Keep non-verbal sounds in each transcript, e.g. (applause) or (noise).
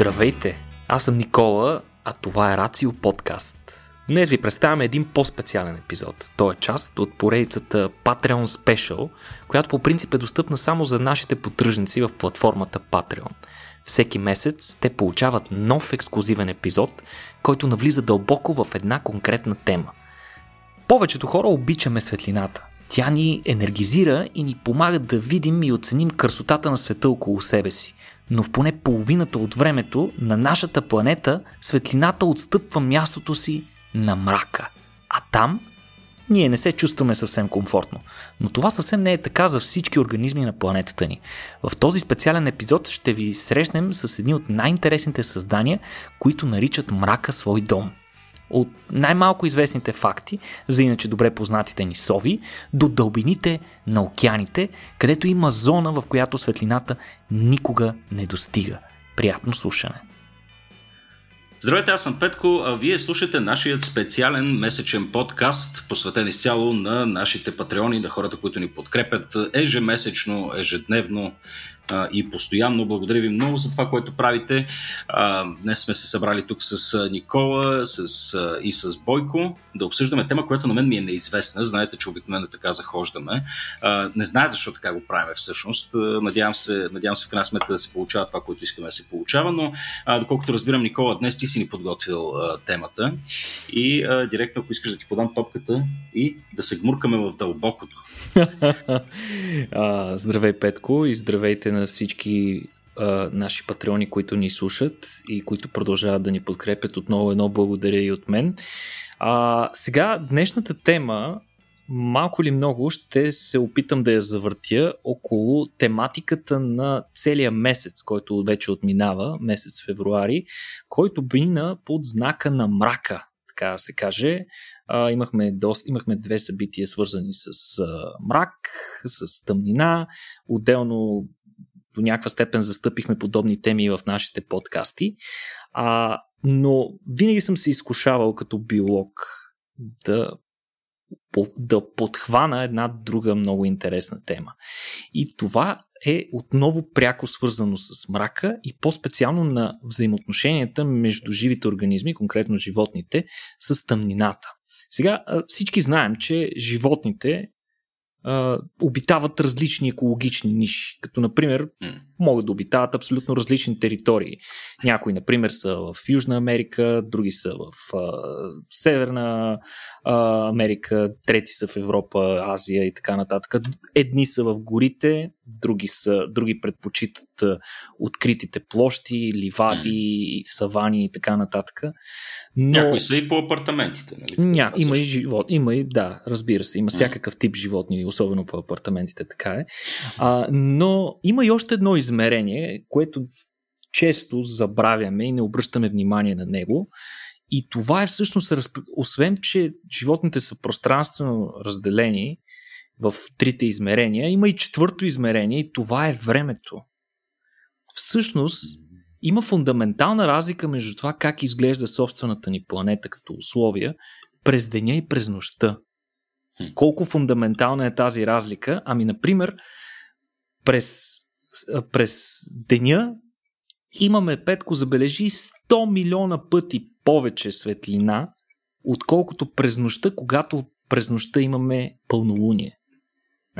Здравейте! Аз съм Никола, а това е Рацио подкаст. Днес ви представяме един по-специален епизод. Той е част от поредицата Patreon Special, която по принцип е достъпна само за нашите поддръжници в платформата Patreon. Всеки месец те получават нов ексклюзивен епизод, който навлиза дълбоко в една конкретна тема. Повечето хора обичаме светлината. Тя ни енергизира и ни помага да видим и оценим красотата на света около себе си но в поне половината от времето на нашата планета светлината отстъпва мястото си на мрака. А там ние не се чувстваме съвсем комфортно. Но това съвсем не е така за всички организми на планетата ни. В този специален епизод ще ви срещнем с едни от най-интересните създания, които наричат мрака свой дом от най-малко известните факти за иначе добре познатите ни сови, до дълбините на океаните, където има зона, в която светлината никога не достига. Приятно слушане! Здравейте, аз съм Петко, а вие слушате нашият специален месечен подкаст, посветен изцяло на нашите патреони, на хората, които ни подкрепят ежемесечно, ежедневно и постоянно. Благодаря ви много за това, което правите. Днес сме се събрали тук с Никола с, и с Бойко да обсъждаме тема, която на мен ми е неизвестна. Знаете, че обикновено така захождаме. Не знае защо така го правим всъщност. Надявам се, надявам се в крайна сметка да се получава това, което искаме да се получава, но доколкото разбирам, Никола, днес ти си ни подготвил темата и директно, ако искаш да ти подам топката и да се гмуркаме в дълбокото. (laughs) здравей, Петко, и здравейте на всички а, наши патреони, които ни слушат и които продължават да ни подкрепят. Отново едно благодаря и от мен. А, сега, днешната тема малко или много ще се опитам да я завъртя около тематиката на целия месец, който вече отминава, месец февруари, който бина под знака на мрака, така да се каже. А, имахме, доста, имахме две събития свързани с а, мрак, с тъмнина. Отделно до някаква степен застъпихме подобни теми в нашите подкасти. А, но винаги съм се изкушавал като биолог да, да подхвана една друга много интересна тема. И това е отново пряко свързано с мрака и по-специално на взаимоотношенията между живите организми, конкретно животните, с тъмнината. Сега всички знаем, че животните а, обитават различни екологични ниши. Като, например, могат да обитават абсолютно различни територии. Някои, например, са в Южна Америка, други са в а, Северна а, Америка, трети са в Европа, Азия и така нататък. Едни са в горите, други, са, други предпочитат откритите площи, ливади, савани и така нататък. Но... Някои са и по апартаментите. Нали? Ня... Има и живот, има и, да, разбира се, има всякакъв тип животни, особено по апартаментите, така е. А, но има и още едно измерение, което често забравяме и не обръщаме внимание на него. И това е всъщност, освен че животните са пространствено разделени в трите измерения, има и четвърто измерение и това е времето. Всъщност, има фундаментална разлика между това как изглежда собствената ни планета като условия през деня и през нощта. Колко фундаментална е тази разлика? Ами, например, през, през деня имаме, Петко, забележи 100 милиона пъти повече светлина, отколкото през нощта, когато през нощта имаме пълнолуние.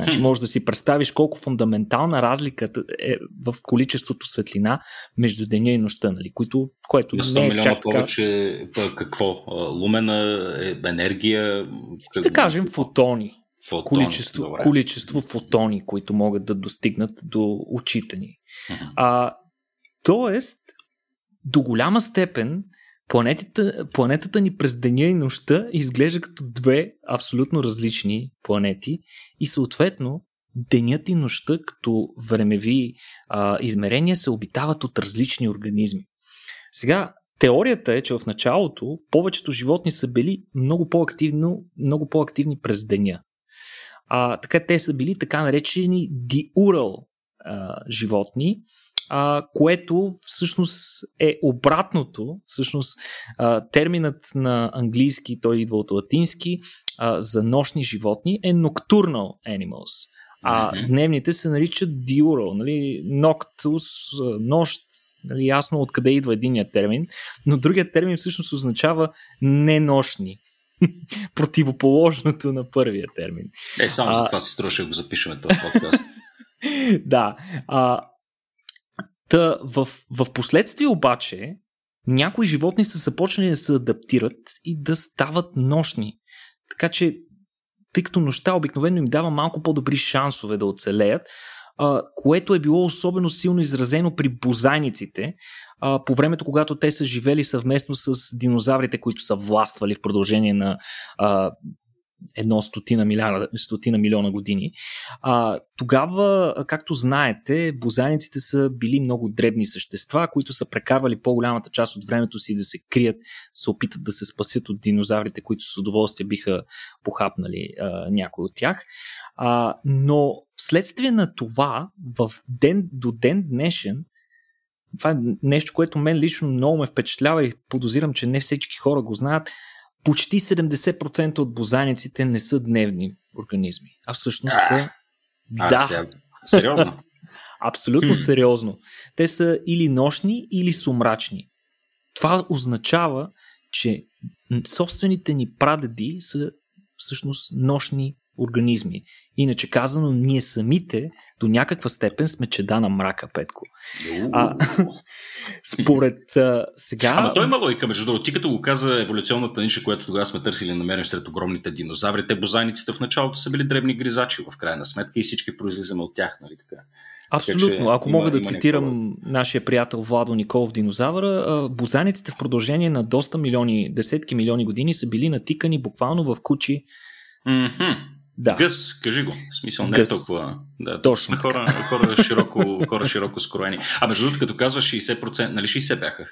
Значи може да си представиш колко фундаментална разлика е в количеството светлина между деня и нощта, нали? Които, което не е чак така... повече какво? Лумена, е, енергия? Как... Да кажем фотони. фотони количество, количество фотони, които могат да достигнат до очите ни. Uh-huh. А, тоест, до голяма степен планетата, планетата ни през деня и нощта изглежда като две абсолютно различни планети и съответно денят и нощта като времеви а, измерения се обитават от различни организми. Сега, теорията е, че в началото повечето животни са били много, по-активно, много по-активни през деня. А, така те са били така наречени диурал а, животни, а, което всъщност е обратното. Всъщност а, терминът на английски, той идва от латински, а, за нощни животни е nocturnal animals. А mm-hmm. дневните се наричат diurnal, нали? Noctus, нощ, Нали, ясно откъде идва единият термин, но другият термин всъщност означава ненощни. (laughs) Противоположното на първия термин. Е, само за това си струваше да го запишеме този подкаст. (laughs) да. А, та, в, в последствие обаче, някои животни са започнали да се адаптират и да стават нощни. Така че, тъй като нощта обикновено им дава малко по-добри шансове да оцелеят, а, което е било особено силно изразено при бозайниците, а, по времето, когато те са живели съвместно с динозаврите, които са властвали в продължение на а, едно стотина, милиона, стотина милиона години. А, тогава, както знаете, бозайниците са били много дребни същества, които са прекарвали по-голямата част от времето си да се крият, се опитат да се спасят от динозаврите, които с удоволствие биха похапнали а, някой от тях. А, но вследствие на това, в ден, до ден днешен, това е нещо, което мен лично много ме впечатлява и подозирам, че не всички хора го знаят почти 70% от бозаниците не са дневни организми, а всъщност а, са... А, да. Сега, сериозно? (laughs) Абсолютно сериозно. Те са или нощни, или сумрачни. Това означава, че собствените ни прадеди са всъщност нощни организми. Иначе казано, ние самите до някаква степен сме чеда на мрака, Петко. А, според а, сега... Ама той има логика, между другото. Ти като го каза еволюционната ниша, която тогава сме търсили намерим сред огромните динозаври, те бозайниците в началото са били дребни гризачи в крайна сметка и всички произлизаме от тях, нали така? Абсолютно. Ако има, мога да цитирам някаква... нашия приятел Владо Николов Динозавъра, бозаниците в продължение на доста милиони, десетки милиони години са били натикани буквално в кучи. Mm-hmm. Да. Гъс, кажи го. В смисъл, не е толкова. Да, Точно. Хора, хора, широко, хора широко скроени. А между другото, като казваш 60%, нали 60 бяха?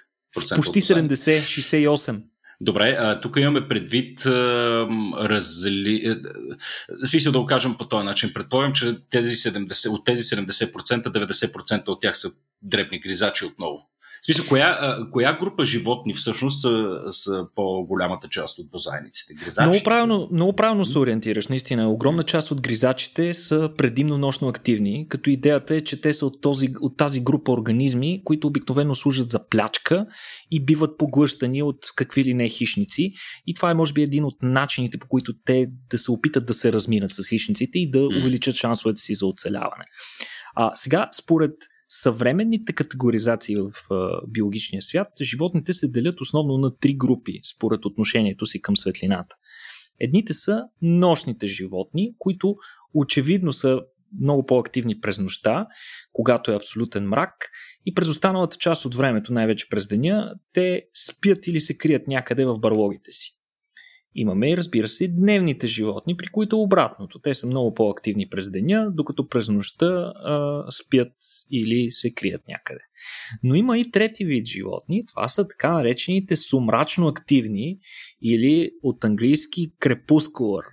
Почти 70, 68. Добре, а, тук имаме предвид а, разли... А, е, смисъл да го кажем по този начин. Предполагам, че тези 70, от тези 70%, 90% от тях са дребни гризачи отново. В смисъл, коя, коя група животни всъщност са, са по-голямата част от бозайниците? Гризачите? Много правилно, много правилно се ориентираш, наистина. Огромна част от гризачите са предимно нощно активни, като идеята е, че те са от, този, от тази група организми, които обикновено служат за плячка и биват поглъщани от какви ли не хищници. И това е, може би, един от начините, по които те да се опитат да се разминат с хищниците и да увеличат шансовете си за оцеляване. А, сега, според съвременните категоризации в биологичния свят, животните се делят основно на три групи, според отношението си към светлината. Едните са нощните животни, които очевидно са много по-активни през нощта, когато е абсолютен мрак и през останалата част от времето, най-вече през деня, те спят или се крият някъде в барлогите си. Имаме и разбира се дневните животни, при които е обратното. Те са много по-активни през деня, докато през нощта а, спят или се крият някъде. Но има и трети вид животни. Това са така наречените сумрачно активни или от английски крепускулър.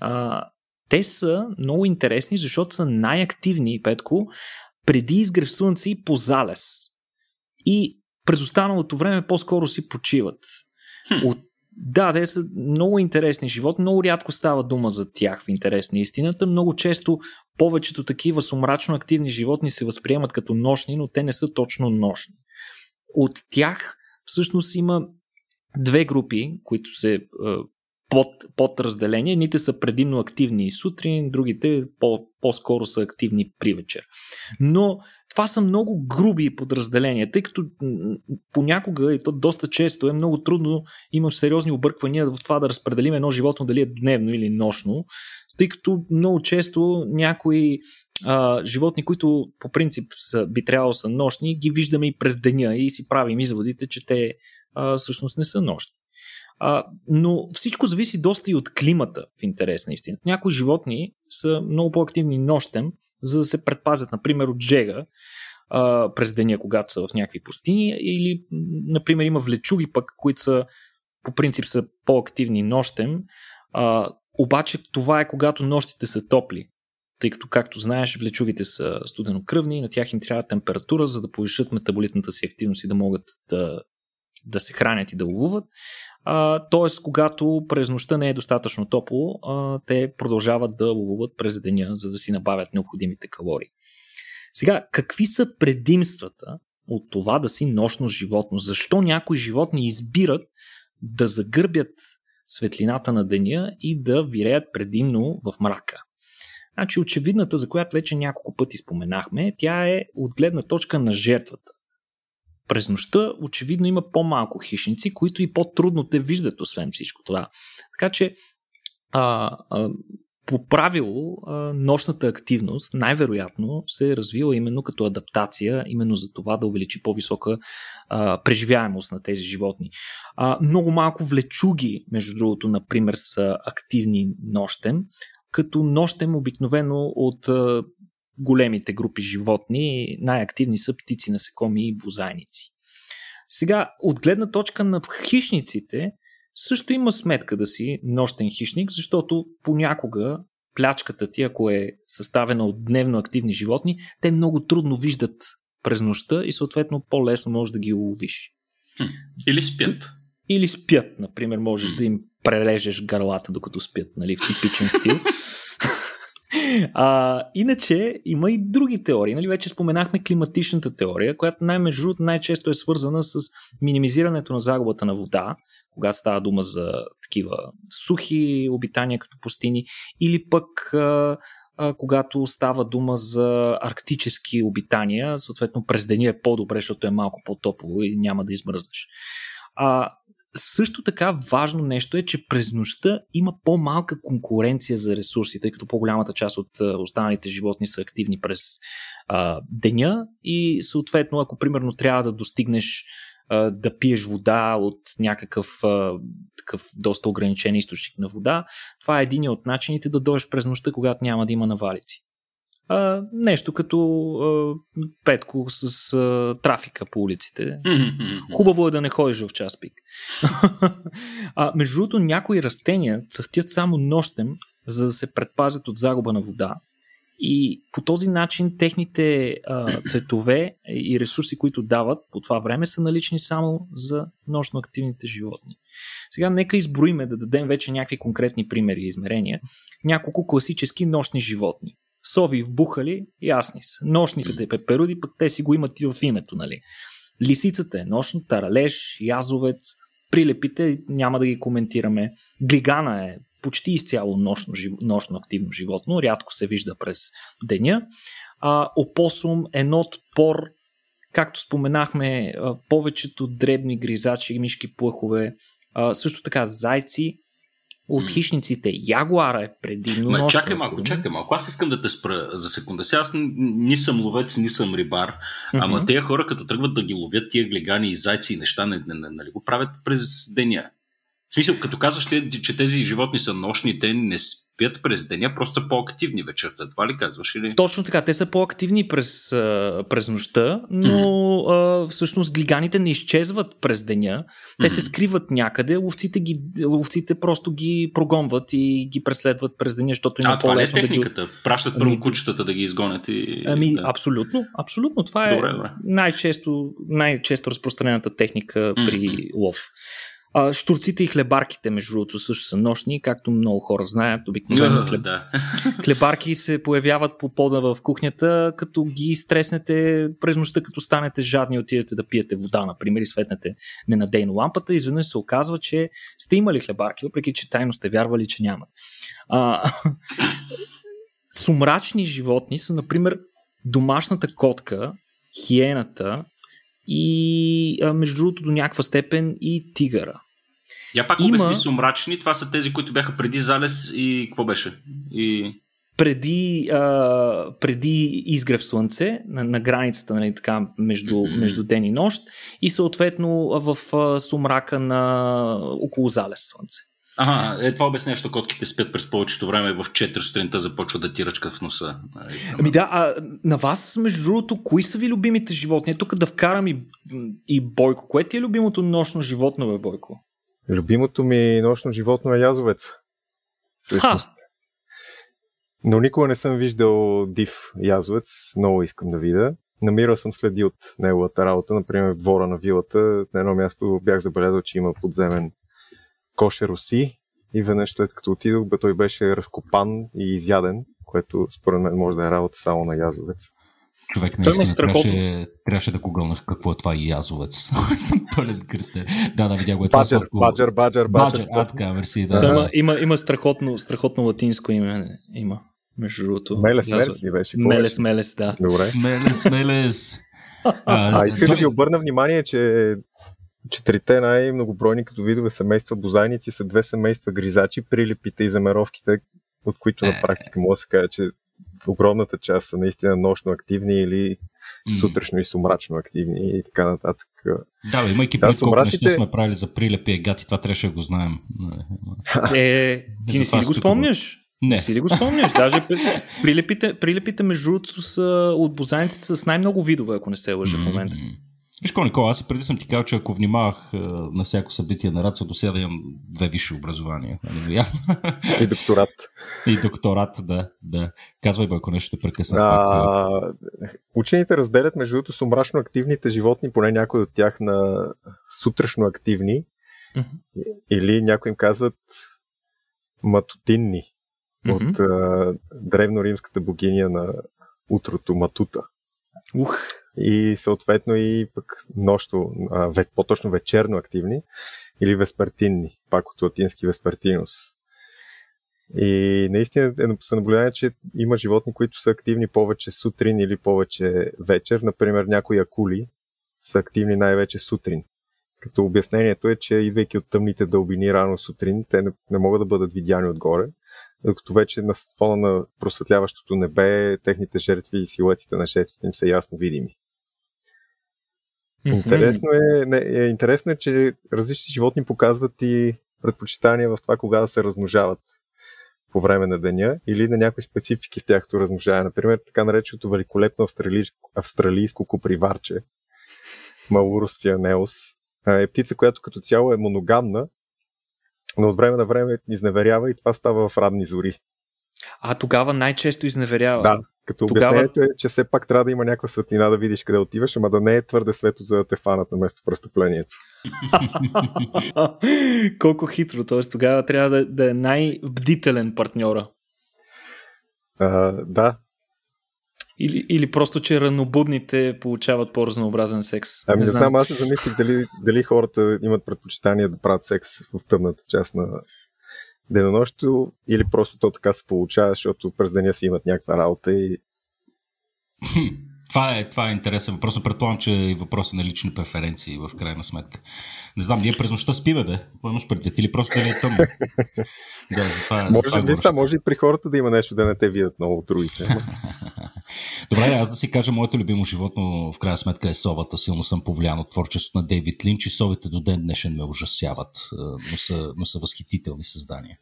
А, те са много интересни, защото са най-активни, Петко, преди изгрев слънце и по залез. И през останалото време по-скоро си почиват. От да, те са много интересни животни. Много рядко става дума за тях в интерес на истината. Много често повечето такива сумрачно активни животни се възприемат като нощни, но те не са точно нощни. От тях всъщност има две групи, които се под, под разделение. Едните са предимно активни сутрин, другите по, по-скоро са активни при вечер. Но това са много груби подразделения, тъй като понякога, и то доста често е много трудно, има сериозни обърквания в това да разпределим едно животно дали е дневно или нощно, тъй като много често някои а, животни, които по принцип са, би трябвало са нощни, ги виждаме и през деня и си правим изводите, че те а, всъщност не са нощни. А, но всичко зависи доста и от климата в интерес на истина. Някои животни са много по-активни нощем, за да се предпазят, например, от жега а, през деня, когато са в някакви пустини, или, например, има влечуги пък, които са по принцип са по-активни нощем, а, обаче това е когато нощите са топли. Тъй като, както знаеш, влечугите са студенокръвни, на тях им трябва температура, за да повишат метаболитната си активност и да могат да, да се хранят и да ловуват. Тоест, когато през нощта не е достатъчно топло, а, те продължават да ловуват през деня, за да си набавят необходимите калории. Сега, какви са предимствата от това да си нощно животно. Защо някои животни избират да загърбят светлината на деня и да виреят предимно в мрака? Значи очевидната, за която вече няколко пъти споменахме, тя е от гледна точка на жертвата. През нощта очевидно има по-малко хищници, които и по-трудно те виждат, освен всичко това. Така че а, а, по правило нощната активност най-вероятно се е развила именно като адаптация, именно за това да увеличи по-висока а, преживяемост на тези животни. А, много малко влечуги, между другото, например, са активни нощем, като нощем обикновено от а, големите групи животни най-активни са птици, насекоми и бозайници. Сега, от гледна точка на хищниците, също има сметка да си нощен хищник, защото понякога плячката ти, ако е съставена от дневно активни животни, те много трудно виждат през нощта и съответно по-лесно можеш да ги уловиш. Или спят. Или спят, например, можеш да им прележеш гърлата докато спят, нали, в типичен стил. (laughs) А, иначе има и други теории. Нали? Вече споменахме климатичната теория, която най-между най-често е свързана с минимизирането на загубата на вода, когато става дума за такива сухи обитания като пустини, или пък а, а, когато става дума за арктически обитания, съответно през деня е по-добре, защото е малко по-топло и няма да измръзнеш. А, също така важно нещо е, че през нощта има по-малка конкуренция за ресурси, тъй като по-голямата част от останалите животни са активни през а, деня и съответно, ако примерно трябва да достигнеш а, да пиеш вода от някакъв а, такъв доста ограничен източник на вода, това е един от начините да дойдеш през нощта, когато няма да има навалици. А, нещо като а, Петко с а, трафика по улиците. Хубаво е да не ходиш в час пик. (laughs) а, между другото, някои растения цъфтят само нощем, за да се предпазят от загуба на вода. И по този начин техните а, цветове и ресурси, които дават по това време, са налични само за нощно активните животни. Сега нека изброиме да дадем вече някакви конкретни примери и измерения. Няколко класически нощни животни сови в бухали, ясни са. Нощните пеперуди, пък те си го имат и в името, нали. Лисицата е нощна, таралеж, язовец, прилепите няма да ги коментираме. Глигана е почти изцяло нощно, нощно активно животно, рядко се вижда през деня. А, опосум, енот, пор, както споменахме, повечето дребни гризачи, мишки, плъхове, също така зайци, от хищниците. Ягуара е предимно Ма, Чакай малко, чакай малко. Аз искам да те спра за секунда. Сега аз ни съм ловец, ни съм рибар, mm-hmm. ама тези хора като тръгват да ги ловят тия глегани и зайци и неща, не, не, не, не го правят през деня. В смисъл, като казваш, че тези животни са нощни, те не спят през деня, просто са по-активни вечерта. Това ли казваш? Или? Точно така, те са по-активни през, през нощта, но mm-hmm. всъщност глиганите не изчезват през деня. Те mm-hmm. се скриват някъде, ловците, ги, ловците просто ги прогонват и ги преследват през деня, защото има а, по-лесно това е техниката? Да ги... Пращат първо ами, кучетата да ги изгонят и... Ами, да. абсолютно, абсолютно. Това е добре, добре. Най-често, най-често разпространената техника mm-hmm. при лов. А, штурците и хлебарките, между другото, също са нощни, както много хора знаят. Обикновено хлеб... да. (laughs) хлебарки се появяват по пода в кухнята, като ги стреснете през нощта, като станете жадни, отидете да пиете вода, например, и светнете ненадейно лампата. И изведнъж се оказва, че сте имали хлебарки, въпреки че тайно сте вярвали, че нямат. А, (laughs) сумрачни животни са, например, домашната котка, хиената и между другото до някаква степен и тигъра. Я пак Има... обясни сумрачни, това са тези, които бяха преди залез и какво беше? И... Преди, а, преди изгрев слънце, на, на границата нали, така, между, mm-hmm. между ден и нощ и съответно в а, сумрака на около залез слънце. Ага, е това обясня, защото котките спят през повечето време в 4 сутринта започва да ти ръчка в носа. Ами да, а на вас, между другото, кои са ви любимите животни? Тук да вкарам и, и Бойко. Кое ти е любимото нощно животно, бе, Бойко? Любимото ми нощно животно е язовец. Всъщност. Ха! Но никога не съм виждал див язовец. Много искам да видя. Намирал съм следи от неговата работа. Например, в двора на вилата на едно място бях забелязал, че има подземен кошер оси и веднъж след като отидох, бе, той беше разкопан и изяден, което според мен може да е работа само на язовец. Човек наистина трябваше, трябваше да гугълнах какво е това и язовец. (laughs) съм пълен кръте. Да, да, видя го е това баджер, баджер, баджер, баджер. А, така, мерси, да. да. Има, има, има страхотно, страхотно латинско име. Има, между другото. Мелес, Мелес ли беше? Мелес, Мелес, да. Добре. Мелес, Мелес. (laughs) А, а исках да ви обърна внимание, че четирите най-многобройни като видове семейства бозайници са две семейства гризачи, прилепите и замеровките, от които на е. практика може да се каже, че огромната част са наистина нощно активни или сутрешно и сумрачно активни и така нататък. Да, имайки да, сумрачните... неща сме правили за прилепи и гати, това трябваше да го знаем. Е, (laughs) ти не си ли го спомняш? Не. Си ли го спомняш? Даже (laughs) прилепите, прилепите между другото са от бозайниците с най-много видове, ако не се лъжа в момента. Виж какво, Никола, аз преди съм ти казал, че ако внимавах е, на всяко събитие на Рацио, до сега имам две висши образования. Нали, и докторат. (laughs) И докторат, да. да. Казвай, бе, ако нещо те прекъсна. А, учените разделят между другото сумрачно активните животни, поне някои от тях на сутрешно активни. Mm-hmm. Или някои им казват матутинни. Mm-hmm. От а, древноримската богиня на утрото Матута. Ух! И съответно и пък нощо, а, по-точно вечерно активни или веспертинни, пак от латински веспертинус. И наистина се наблюдава, че има животни, които са активни повече сутрин или повече вечер. Например, някои акули са активни най-вече сутрин. Като обяснението е, че идвайки от тъмните дълбини рано сутрин, те не, не могат да бъдат видяни отгоре, докато вече на фона на просветляващото небе, техните жертви и силуетите на жертвите им са ясно видими. Интересно е, не, е, интересно е, че различни животни показват и предпочитания в това кога да се размножават по време на деня или на някои специфики в тяхното размножаване. Например, така нареченото великолепно австралийско, австралийско коприварче, Малурус е птица, която като цяло е моногамна, но от време на време изневерява и това става в радни зори. А тогава най-често изневерява. Да, като Тогава... обяснението е, че все пак трябва да има някаква светлина да видиш къде отиваш, ама да не е твърде свето за да те фанат на место престъплението. (laughs) Колко хитро, т.е. тогава трябва да, да е най-бдителен партньора. А, да. Или, или просто, че ранобудните получават по-разнообразен секс. Ами не, знам, аз се замислих дали, дали хората имат предпочитание да правят секс в тъмната част на, денонощието или просто то така се получава, защото през деня си имат някаква работа и... Това е, това е интересен въпрос. Предполагам, че е въпрос на лични преференции в крайна сметка. Не знам, ние през нощта спиме, бе. Какво имаш предвид? Или просто да не е тъмно? (laughs) да, за това, може, за това би, са, може и при хората да има нещо да не те видят много другите. (laughs) (laughs) Добре, аз да си кажа, моето любимо животно в крайна сметка е совата. Силно съм повлиян от творчеството на Дейвид Линч и совите до ден днешен ме ужасяват, но са, но са възхитителни създания.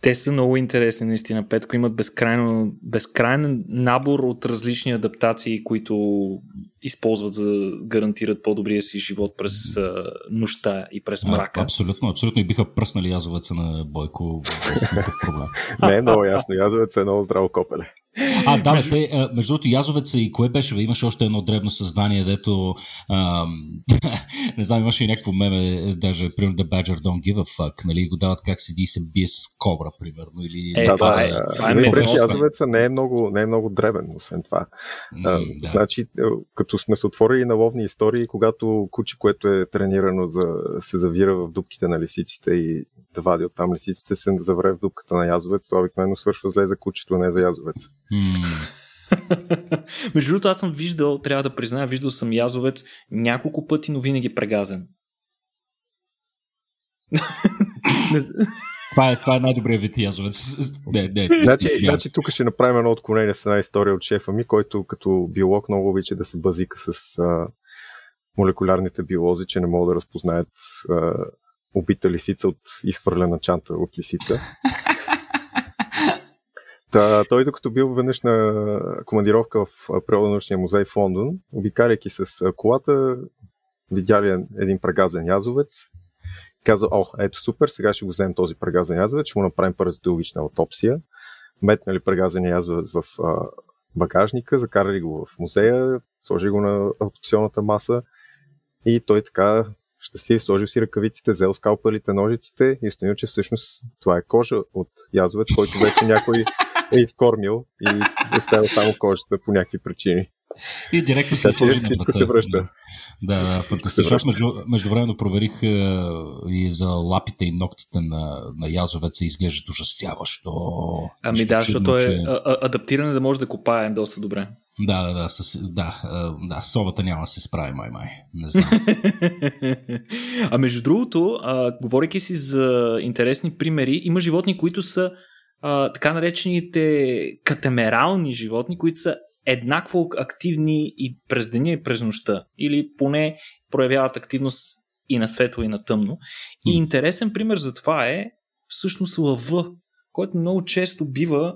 Те са много интересни, наистина. Петко имат безкрайно, безкрайен набор от различни адаптации, които използват за да гарантират по-добрия си живот през а, нощта и през мрака. А, абсолютно, абсолютно. И биха пръснали язовеца на Бойко (laughs) без никакъв проблем. Не, е много ясно. Язовеца е много здраво копеле. А, да, между... Те, между другото, Язовеца и кое беше? Бе? Имаше още едно дребно създание, дето ам, (laughs) не знам, имаше и някакво меме, даже, примерно, The Badger Don't Give a Fuck, нали, го дават как седи и се бие с кобра, примерно. Или... Е, да, това, е, това е, е Преч, Язовеца не е, много, не е много дребен, освен това. Mm, а, да. Значи, като сме се отворили на ловни истории, когато куче, което е тренирано за се завира в дубките на лисиците и да вади от там лисиците, се завре в дупката на язовец, това обикновено свършва зле за кучето, не за язовец. (laughs) Между другото, аз съм виждал, трябва да призная, виждал съм язовец няколко пъти, но винаги прегазен. (laughs) Това е, това е най-добрият вид язовец. Не, не, значи, значи тук ще направим едно отклонение с една история от шефа ми, който като биолог много обича да се базика с а, молекулярните биолози, че не могат да разпознаят а, убита лисица от изхвърлена чанта от лисица. (laughs) Та, той докато бил веднъж на командировка в Природонаучния музей в Лондон, обикаляйки с колата, видяли един прегазен язовец, каза, о, ето супер, сега ще го вземем този прегазен язовец, ще му направим паразитологична аутопсия. Метнали прегазен язовец в а, багажника, закарали го в музея, сложи го на аутопсионната маса и той така щастлив, сложил си ръкавиците, взел скалпелите, ножиците и установил, че всъщност това е кожа от язовец, който вече някой е изкормил и оставил само кожата по някакви причини. И директно се сложи на всичко се връща. Да, да, фантастично. Аз между, междувременно проверих е, и за лапите и ногтите на, на язовеца изглеждат ужасяващо. Ами да, защото е че... адаптиране да може да копаем доста добре. Да, да, да, с, да, да, совата няма да се справи, май, май. Не знам. (laughs) а между другото, а, говорейки си за интересни примери, има животни, които са а, така наречените катемерални животни, които са еднакво активни и през деня и през нощта. Или поне проявяват активност и на светло и на тъмно. И интересен пример за това е всъщност лъва, който много често бива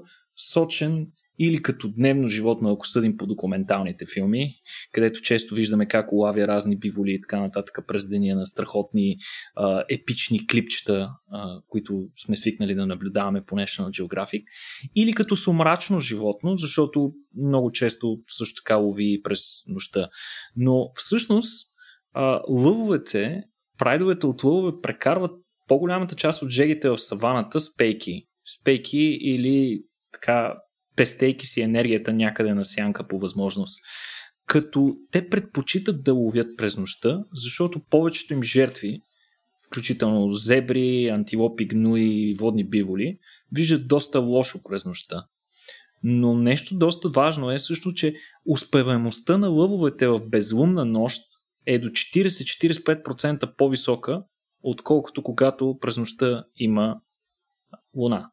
сочен или като дневно животно, ако съдим по документалните филми, където често виждаме как улавя разни биволи и така нататък през деня на страхотни а, епични клипчета, а, които сме свикнали да наблюдаваме по National Geographic, или като сумрачно животно, защото много често също така лови през нощта. Но всъщност а, лъвовете, прайдовете от лъвове прекарват по-голямата част от жегите в саваната с пейки. С пейки или така пестейки си енергията някъде на сянка по възможност. Като те предпочитат да ловят през нощта, защото повечето им жертви, включително зебри, антилопи, гнуи, водни биволи, виждат доста лошо през нощта. Но нещо доста важно е също, че успеваемостта на лъвовете в безлунна нощ е до 40-45% по-висока, отколкото когато през нощта има луна.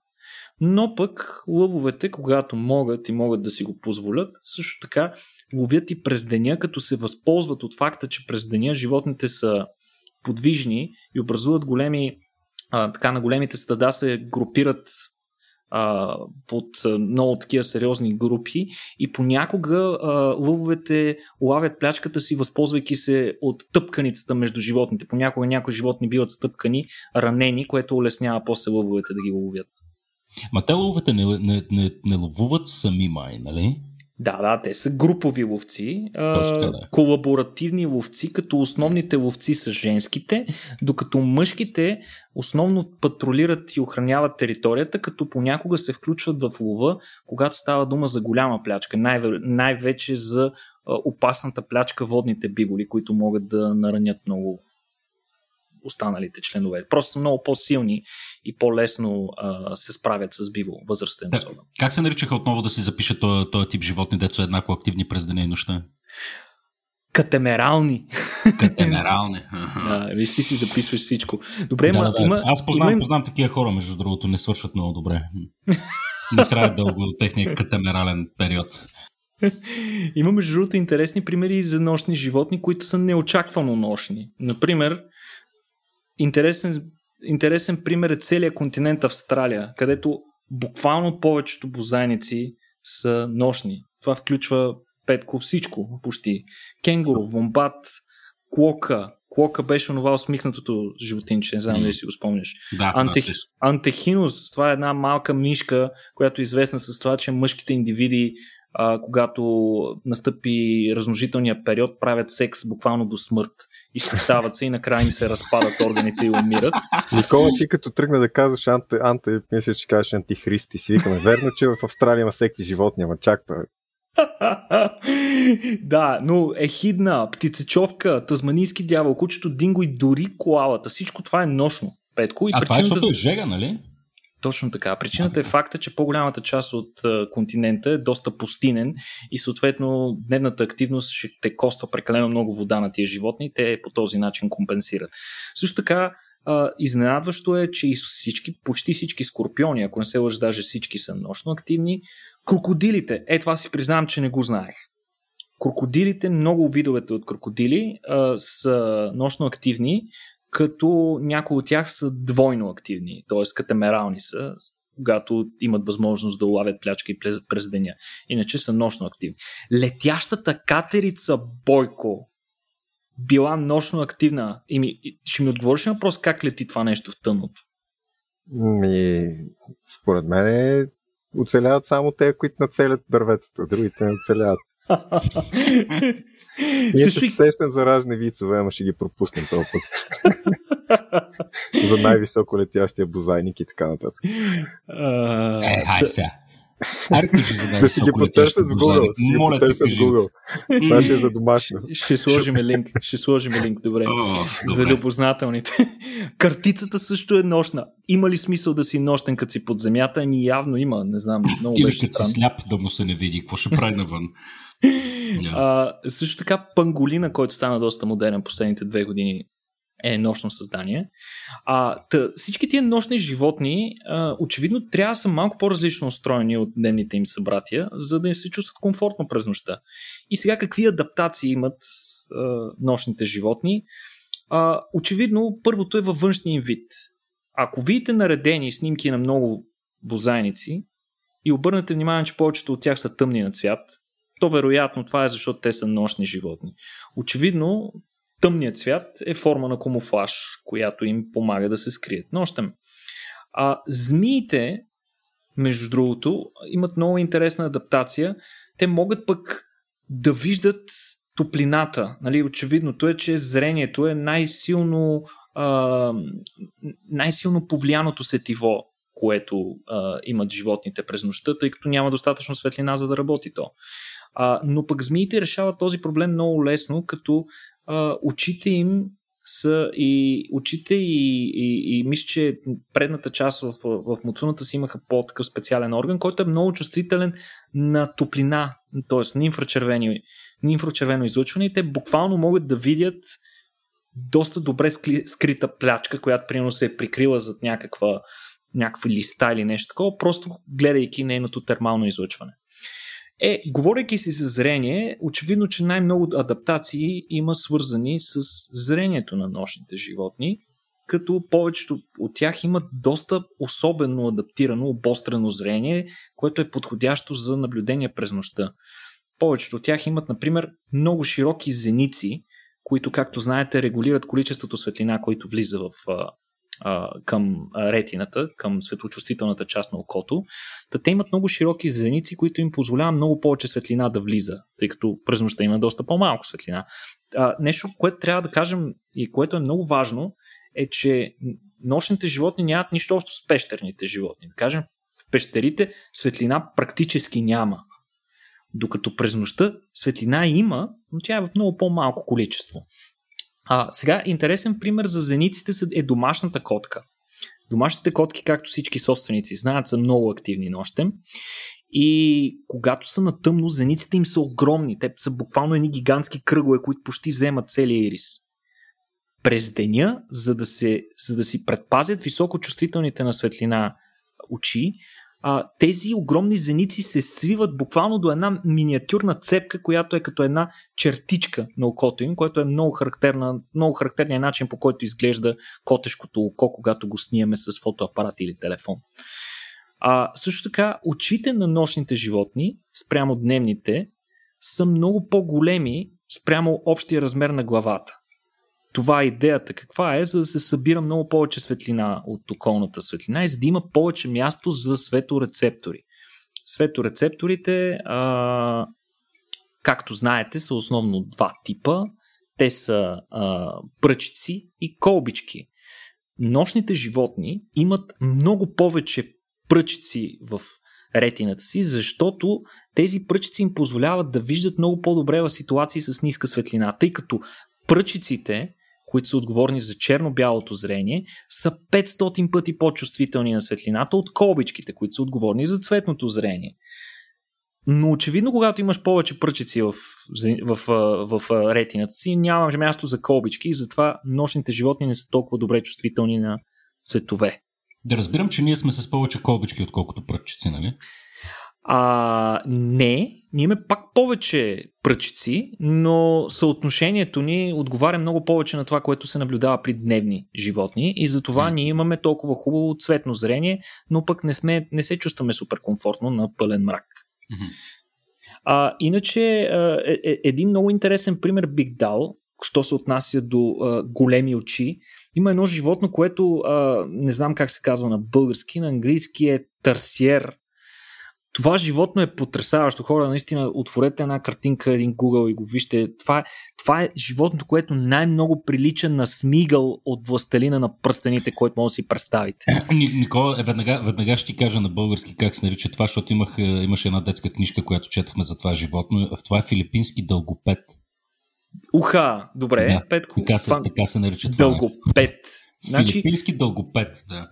Но пък лъвовете, когато могат и могат да си го позволят, също така ловят и през деня, като се възползват от факта, че през деня животните са подвижни и образуват големи, а, така на големите стада се групират а, под много такива сериозни групи и понякога а, лъвовете лавят плячката си, възползвайки се от тъпканицата между животните. Понякога някои животни биват стъпкани, ранени, което улеснява после лъвовете да ги ловят. Ма те ловете не, не, не, не ловуват сами май, нали? Да, да, те са групови ловци, Точно, да. колаборативни ловци, като основните ловци са женските, докато мъжките основно патрулират и охраняват територията, като понякога се включват в лова, когато става дума за голяма плячка, най- най-вече за опасната плячка водните биволи, които могат да наранят много останалите членове. Просто са много по-силни и по-лесно а, се справят с биво, възрастен особено. Как се наричаха отново да си запише този, този тип животни, дето еднакво активни през деня и нощта? Катемерални. Катемерални. (laughs) да, виж, ти си записваш всичко. Добре, да, ма, да, да. има... Аз познавам, има... познавам такива хора, между другото, не свършват много добре. Не трябва дълго техния катемерален период. (laughs) Има между другото интересни примери за нощни животни, които са неочаквано нощни. Например, интересен, интересен пример е целият континент Австралия, където буквално повечето бозайници са нощни. Това включва петко всичко, почти. Кенгуру, вомбат, клока. Клока беше онова усмихнатото животинче, не знам дали си го спомняш. Да, Антех... да, Антехинус, това е една малка мишка, която е известна с това, че мъжките индивиди а, когато настъпи размножителния период, правят секс буквално до смърт. Изтощават се и накрая им се разпадат органите и умират. Никола, ти като тръгна да казваш анте, анте мисля, че кажеш антихрист и си викаме. Верно, че в Австралия има всеки животни, ама чак бе. (laughs) да, но ехидна, птицечовка, тазманийски дявол, кучето динго и дори коалата. Всичко това е нощно. Петко. И а това е, защото е жега, нали? Точно така. Причината е факта, че по-голямата част от континента е доста пустинен и съответно дневната активност ще те коства прекалено много вода на тия животни те по този начин компенсират. Също така, изненадващо е, че и всички, почти всички скорпиони, ако не се лъжа, даже всички са нощно активни. Крокодилите, е това си признавам, че не го знаех. Крокодилите, много видовете от крокодили а, са нощно активни, като някои от тях са двойно активни, т.е. катамерални са, когато имат възможност да улавят плячки през деня. Иначе са нощно активни. Летящата катерица Бойко била нощно активна. И ми, ще ми отговориш на въпрос как лети това нещо в тъмното? Ми, според мен е, оцеляват само те, които нацелят дърветата. Другите не оцеляват. (laughs) Ние ще се сещам за разни вицове, ама ще ги пропуснем този път. (laughs) за най-високо летящия бозайник и така нататък. Е, хай сега. Да си ги потърсят в Google. Си ги потърсят в Google. Това ще е за домашно. Ще сложим линк. Ще сложим линк, добре. за любознателните. Картицата също е нощна. Има ли смисъл да си нощен, като си под земята? Ами явно има. Не знам. Много Или като си сляп да му се не види. Какво ще прави навън? (laughs) Yeah. А, също така панголина, който стана доста модерен последните две години, е нощно създание. А, тъ, всички тия нощни животни а, очевидно трябва да са малко по-различно устроени от дневните им събратия, за да се чувстват комфортно през нощта. И сега какви адаптации имат а, нощните животни? А, очевидно, първото е във външния им вид. Ако видите наредени снимки на много бозайници и обърнете внимание, че повечето от тях са тъмни на цвят, то вероятно това е защото те са нощни животни. Очевидно, тъмният цвят е форма на камуфлаж, която им помага да се скрият нощем. А змиите, между другото, имат много интересна адаптация. Те могат пък да виждат топлината. Нали, очевидното е, че зрението е най-силно, а, най-силно повлияното сетиво, което а, имат животните през нощта, тъй като няма достатъчно светлина за да работи то. А, но пък змиите решават този проблем много лесно, като а, очите им са и очите и, и, и мисля, че предната част в, в муцуната си имаха по-такъв специален орган, който е много чувствителен на топлина, т.е. на инфрачервено, на инфрачервено излъчване и те буквално могат да видят доста добре скрита плячка, която примерно се е прикрила зад някаква, някаква листа или нещо такова, просто гледайки нейното термално излъчване. Е, говорейки си за зрение, очевидно, че най-много адаптации има свързани с зрението на нощните животни, като повечето от тях имат доста особено адаптирано, обострено зрение, което е подходящо за наблюдение през нощта. Повечето от тях имат, например, много широки зеници, които, както знаете, регулират количеството светлина, който влиза в а, към ретината, към светлочувствителната част на окото. Та те имат много широки зеници, които им позволяват много повече светлина да влиза, тъй като през нощта има доста по-малко светлина. А, нещо, което трябва да кажем и което е много важно, е, че нощните животни нямат нищо общо с пещерните животни. Да кажем, в пещерите светлина практически няма. Докато през нощта светлина има, но тя е в много по-малко количество. А, сега, интересен пример за зениците е домашната котка. Домашните котки, както всички собственици знаят, са много активни нощем. И когато са на тъмно, зениците им са огромни. Те са буквално едни гигантски кръгове, които почти вземат целия ирис. През деня, за да, се, за да си предпазят високочувствителните на светлина очи, а, тези огромни зеници се свиват буквално до една миниатюрна цепка, която е като една чертичка на окото им, което е много, характерна, много характерният начин по който изглежда котешкото око, когато го снимаме с фотоапарат или телефон. А, също така, очите на нощните животни, спрямо дневните, са много по-големи спрямо общия размер на главата това е идеята. Каква е? За да се събира много повече светлина от околната светлина и за да има повече място за светорецептори. Светорецепторите, а, както знаете, са основно два типа. Те са а, пръчици и колбички. Нощните животни имат много повече пръчици в ретината си, защото тези пръчици им позволяват да виждат много по-добре в ситуации с ниска светлина, тъй като пръчиците които са отговорни за черно-бялото зрение, са 500 пъти по-чувствителни на светлината от колбичките, които са отговорни за цветното зрение. Но очевидно, когато имаш повече пръчици в, в, в, в ретината си, няма място за колбички и затова нощните животни не са толкова добре чувствителни на цветове. Да разбирам, че ние сме с повече колбички, отколкото пръчици, нали? А, не, ние имаме пак повече пръчици, но съотношението ни отговаря много повече на това, което се наблюдава при дневни животни и затова mm. ние имаме толкова хубаво цветно зрение, но пък не, сме, не се чувстваме супер комфортно на пълен мрак. Mm-hmm. А, иначе, е, е, един много интересен пример бих дал, що се отнася до а, големи очи. Има едно животно, което а, не знам как се казва на български, на английски е търсиер това животно е потрясаващо. Хора, наистина, отворете една картинка, един Google и го вижте. Това, това е животното, което най-много прилича на смигъл от властелина на пръстените, който може да си представите. (clears throat) Никола, е, веднага, веднага ще ти кажа на български как се нарича това, защото имах, е, имаше една детска книжка, която четахме за това животно. Това е филипински дългопет. Уха, добре, да, Петко. Така се, това... така се нарича това. Дългопет. (laughs) Значи... Филипински дългопет, да.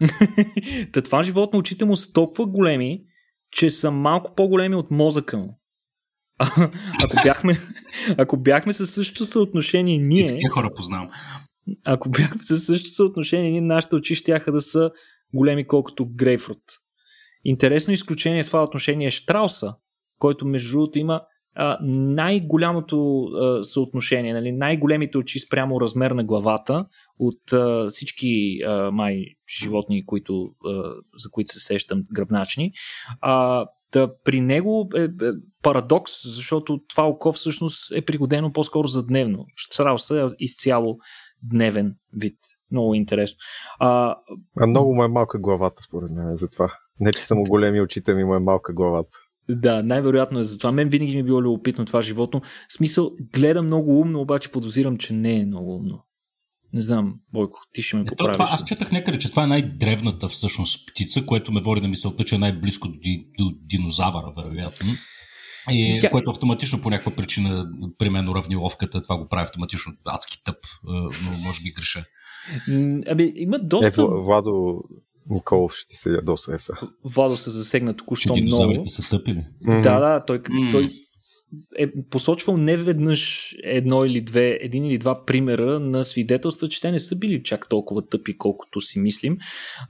(laughs) Та това животно очите му са толкова големи, че са малко по-големи от мозъка му. ако, бяхме, ако бяхме със същото съотношение ние... И хора познавам. Ако бяхме със същото съотношение ние, нашите очи ще да са големи колкото грейфрут. Интересно изключение в това отношение е Штрауса, който между другото има а, най-голямото съотношение, нали, най-големите очи спрямо размер на главата от всички май животни, които, за които се сещам, гръбначни. А, да, при него е, е парадокс, защото това око всъщност е пригодено по-скоро за дневно. Штрауса е изцяло дневен вид. Много интересно. А, а много му е малка главата, според мен, за това. Не, че са му големи очите ми, му е малка главата. Да, най-вероятно е за това. Мен винаги ми е било любопитно това животно. В смисъл, гледам много умно, обаче подозирам, че не е много умно. Не знам, Бойко, ти ще ме поправиш. Това, аз четах някъде, че това е най-древната всъщност птица, което ме води на мисълта, че е най-близко до, до динозавъра, вероятно. И, Тя... Което автоматично по някаква причина, примерно равниловката, това го прави автоматично адски тъп, но може би греша. Ами, има доста... Е, Владо, Николов ще ти се ядоса еса. Владо се засегна току-що много. са тъпили. Mm-hmm. Да, да, той, mm-hmm. той е посочвал не веднъж едно или две, един или два примера на свидетелства, че те не са били чак толкова тъпи, колкото си мислим,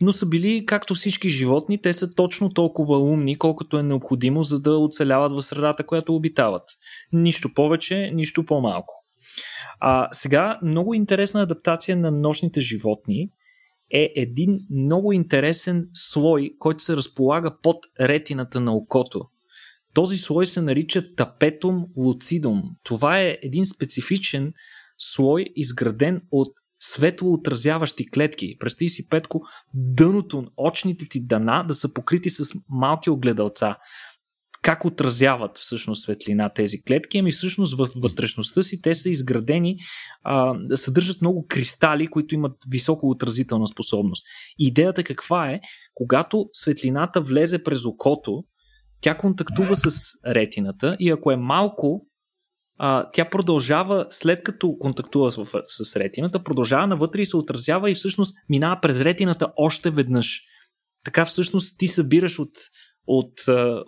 но са били, както всички животни, те са точно толкова умни, колкото е необходимо, за да оцеляват в средата, която обитават. Нищо повече, нищо по-малко. А сега много интересна адаптация на нощните животни е един много интересен слой, който се разполага под ретината на окото. Този слой се нарича тапетум луцидум. Това е един специфичен слой, изграден от светло отразяващи клетки. Представи си, Петко, дъното, очните ти дана да са покрити с малки огледалца как отразяват всъщност светлина тези клетки, ами всъщност във вътрешността си те са изградени, а, съдържат много кристали, които имат високо отразителна способност. Идеята каква е? Когато светлината влезе през окото, тя контактува с ретината и ако е малко, а, тя продължава, след като контактува с, с ретината, продължава навътре и се отразява и всъщност минава през ретината още веднъж. Така всъщност ти събираш от, от,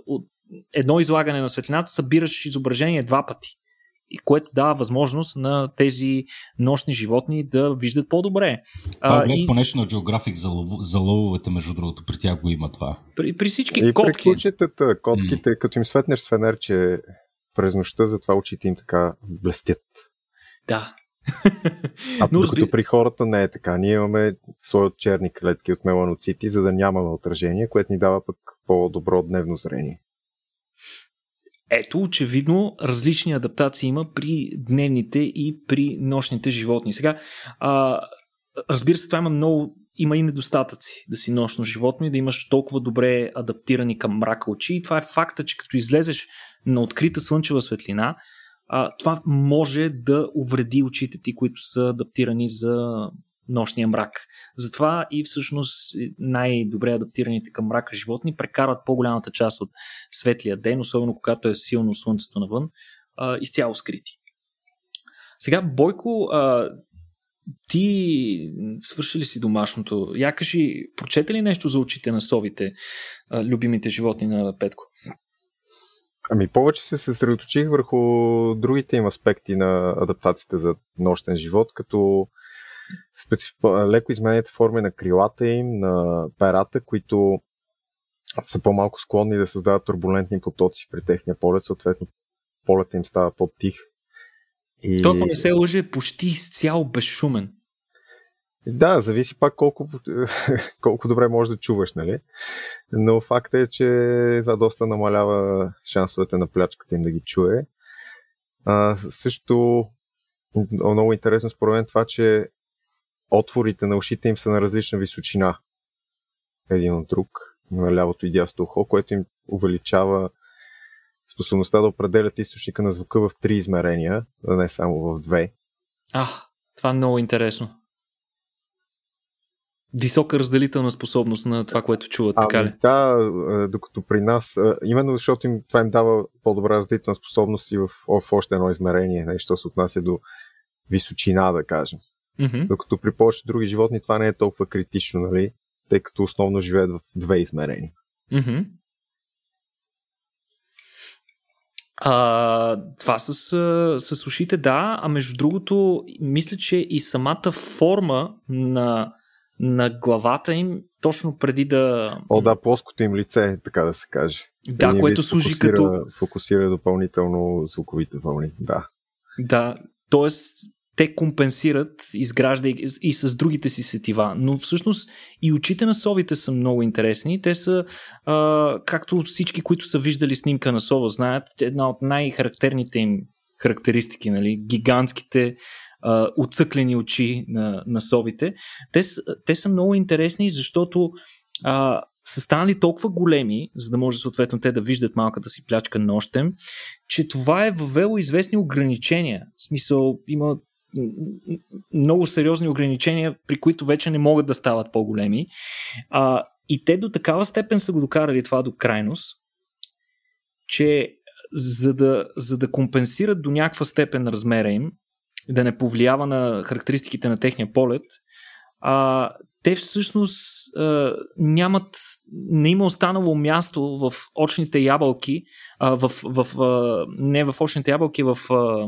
от едно излагане на светлината събираш изображение два пъти. И което дава възможност на тези нощни животни да виждат по-добре. Това е и... по на Geographic за, лов... за лововете, между другото, при тях го има това. При, при всички и котки. при кучетата, котките, mm. като им светнеш с фенерче през нощта, затова очите им така блестят. Да. А (laughs) Но, докато разби... при хората не е така. Ние имаме слой от черни клетки от меланоцити, за да нямаме отражение, което ни дава пък по-добро дневно зрение. Ето, очевидно, различни адаптации има при дневните и при нощните животни. Сега, а, разбира се, това има много има и недостатъци да си нощно животно и да имаш толкова добре адаптирани към мрака очи. И това е факта, че като излезеш на открита слънчева светлина, а, това може да увреди очите ти, които са адаптирани за нощния мрак. Затова и всъщност най-добре адаптираните към мрака животни прекарват по-голямата част от светлия ден, особено когато е силно слънцето навън, изцяло скрити. Сега, Бойко, ти свърши ли си домашното? Я кажи, прочете ли нещо за очите на совите, любимите животни на Петко? Ами повече се съсредоточих върху другите им аспекти на адаптацията за нощен живот, като специф... леко изменените форми на крилата им, на перата, които са по-малко склонни да създават турбулентни потоци при техния полет, съответно полета им става по-тих. И... То, не се лъже, почти изцяло безшумен. Да, зависи пак колко, (laughs) колко добре можеш да чуваш, нали? Но факт е, че това доста намалява шансовете на плячката им да ги чуе. А, също много интересно според мен това, че отворите на ушите им са на различна височина един от друг, на лявото и дясното ухо, което им увеличава способността да определят източника на звука в три измерения, а не само в две. А, това е много интересно. Висока разделителна способност на това, което чуват, така ами, ли? Да, докато при нас, именно защото им, това им дава по-добра разделителна способност и в, в още едно измерение, нещо се отнася до височина, да кажем. Mm-hmm. Докато при повечето други животни това не е толкова критично, нали? тъй като основно живеят в две измерения. Mm-hmm. А, това с, с ушите, да, а между другото, мисля, че и самата форма на, на главата им, точно преди да. О, да, плоското им лице, така да се каже. Да, Един което служи фокусира, като. Фокусира допълнително звуковите вълни, да. Да, т.е. те компенсират, изграждайки и с другите си сетива. Но всъщност и очите на совите са много интересни. Те са, а, както всички, които са виждали снимка на сова, знаят, една от най-характерните им характеристики, нали? гигантските а, отцъклени очи на, на совите. Те, те са много интересни, защото а, са станали толкова големи, за да може съответно те да виждат малката си плячка нощем, че това е въвело известни ограничения. В смисъл, има много сериозни ограничения, при които вече не могат да стават по-големи. А, и те до такава степен са го докарали това до крайност, че за да, за да компенсират до някаква степен размера им, да не повлиява на характеристиките на техния полет, а, те всъщност а, нямат, не има останало място в очните ябълки, а, в, в, а, не в очните ябълки, в а,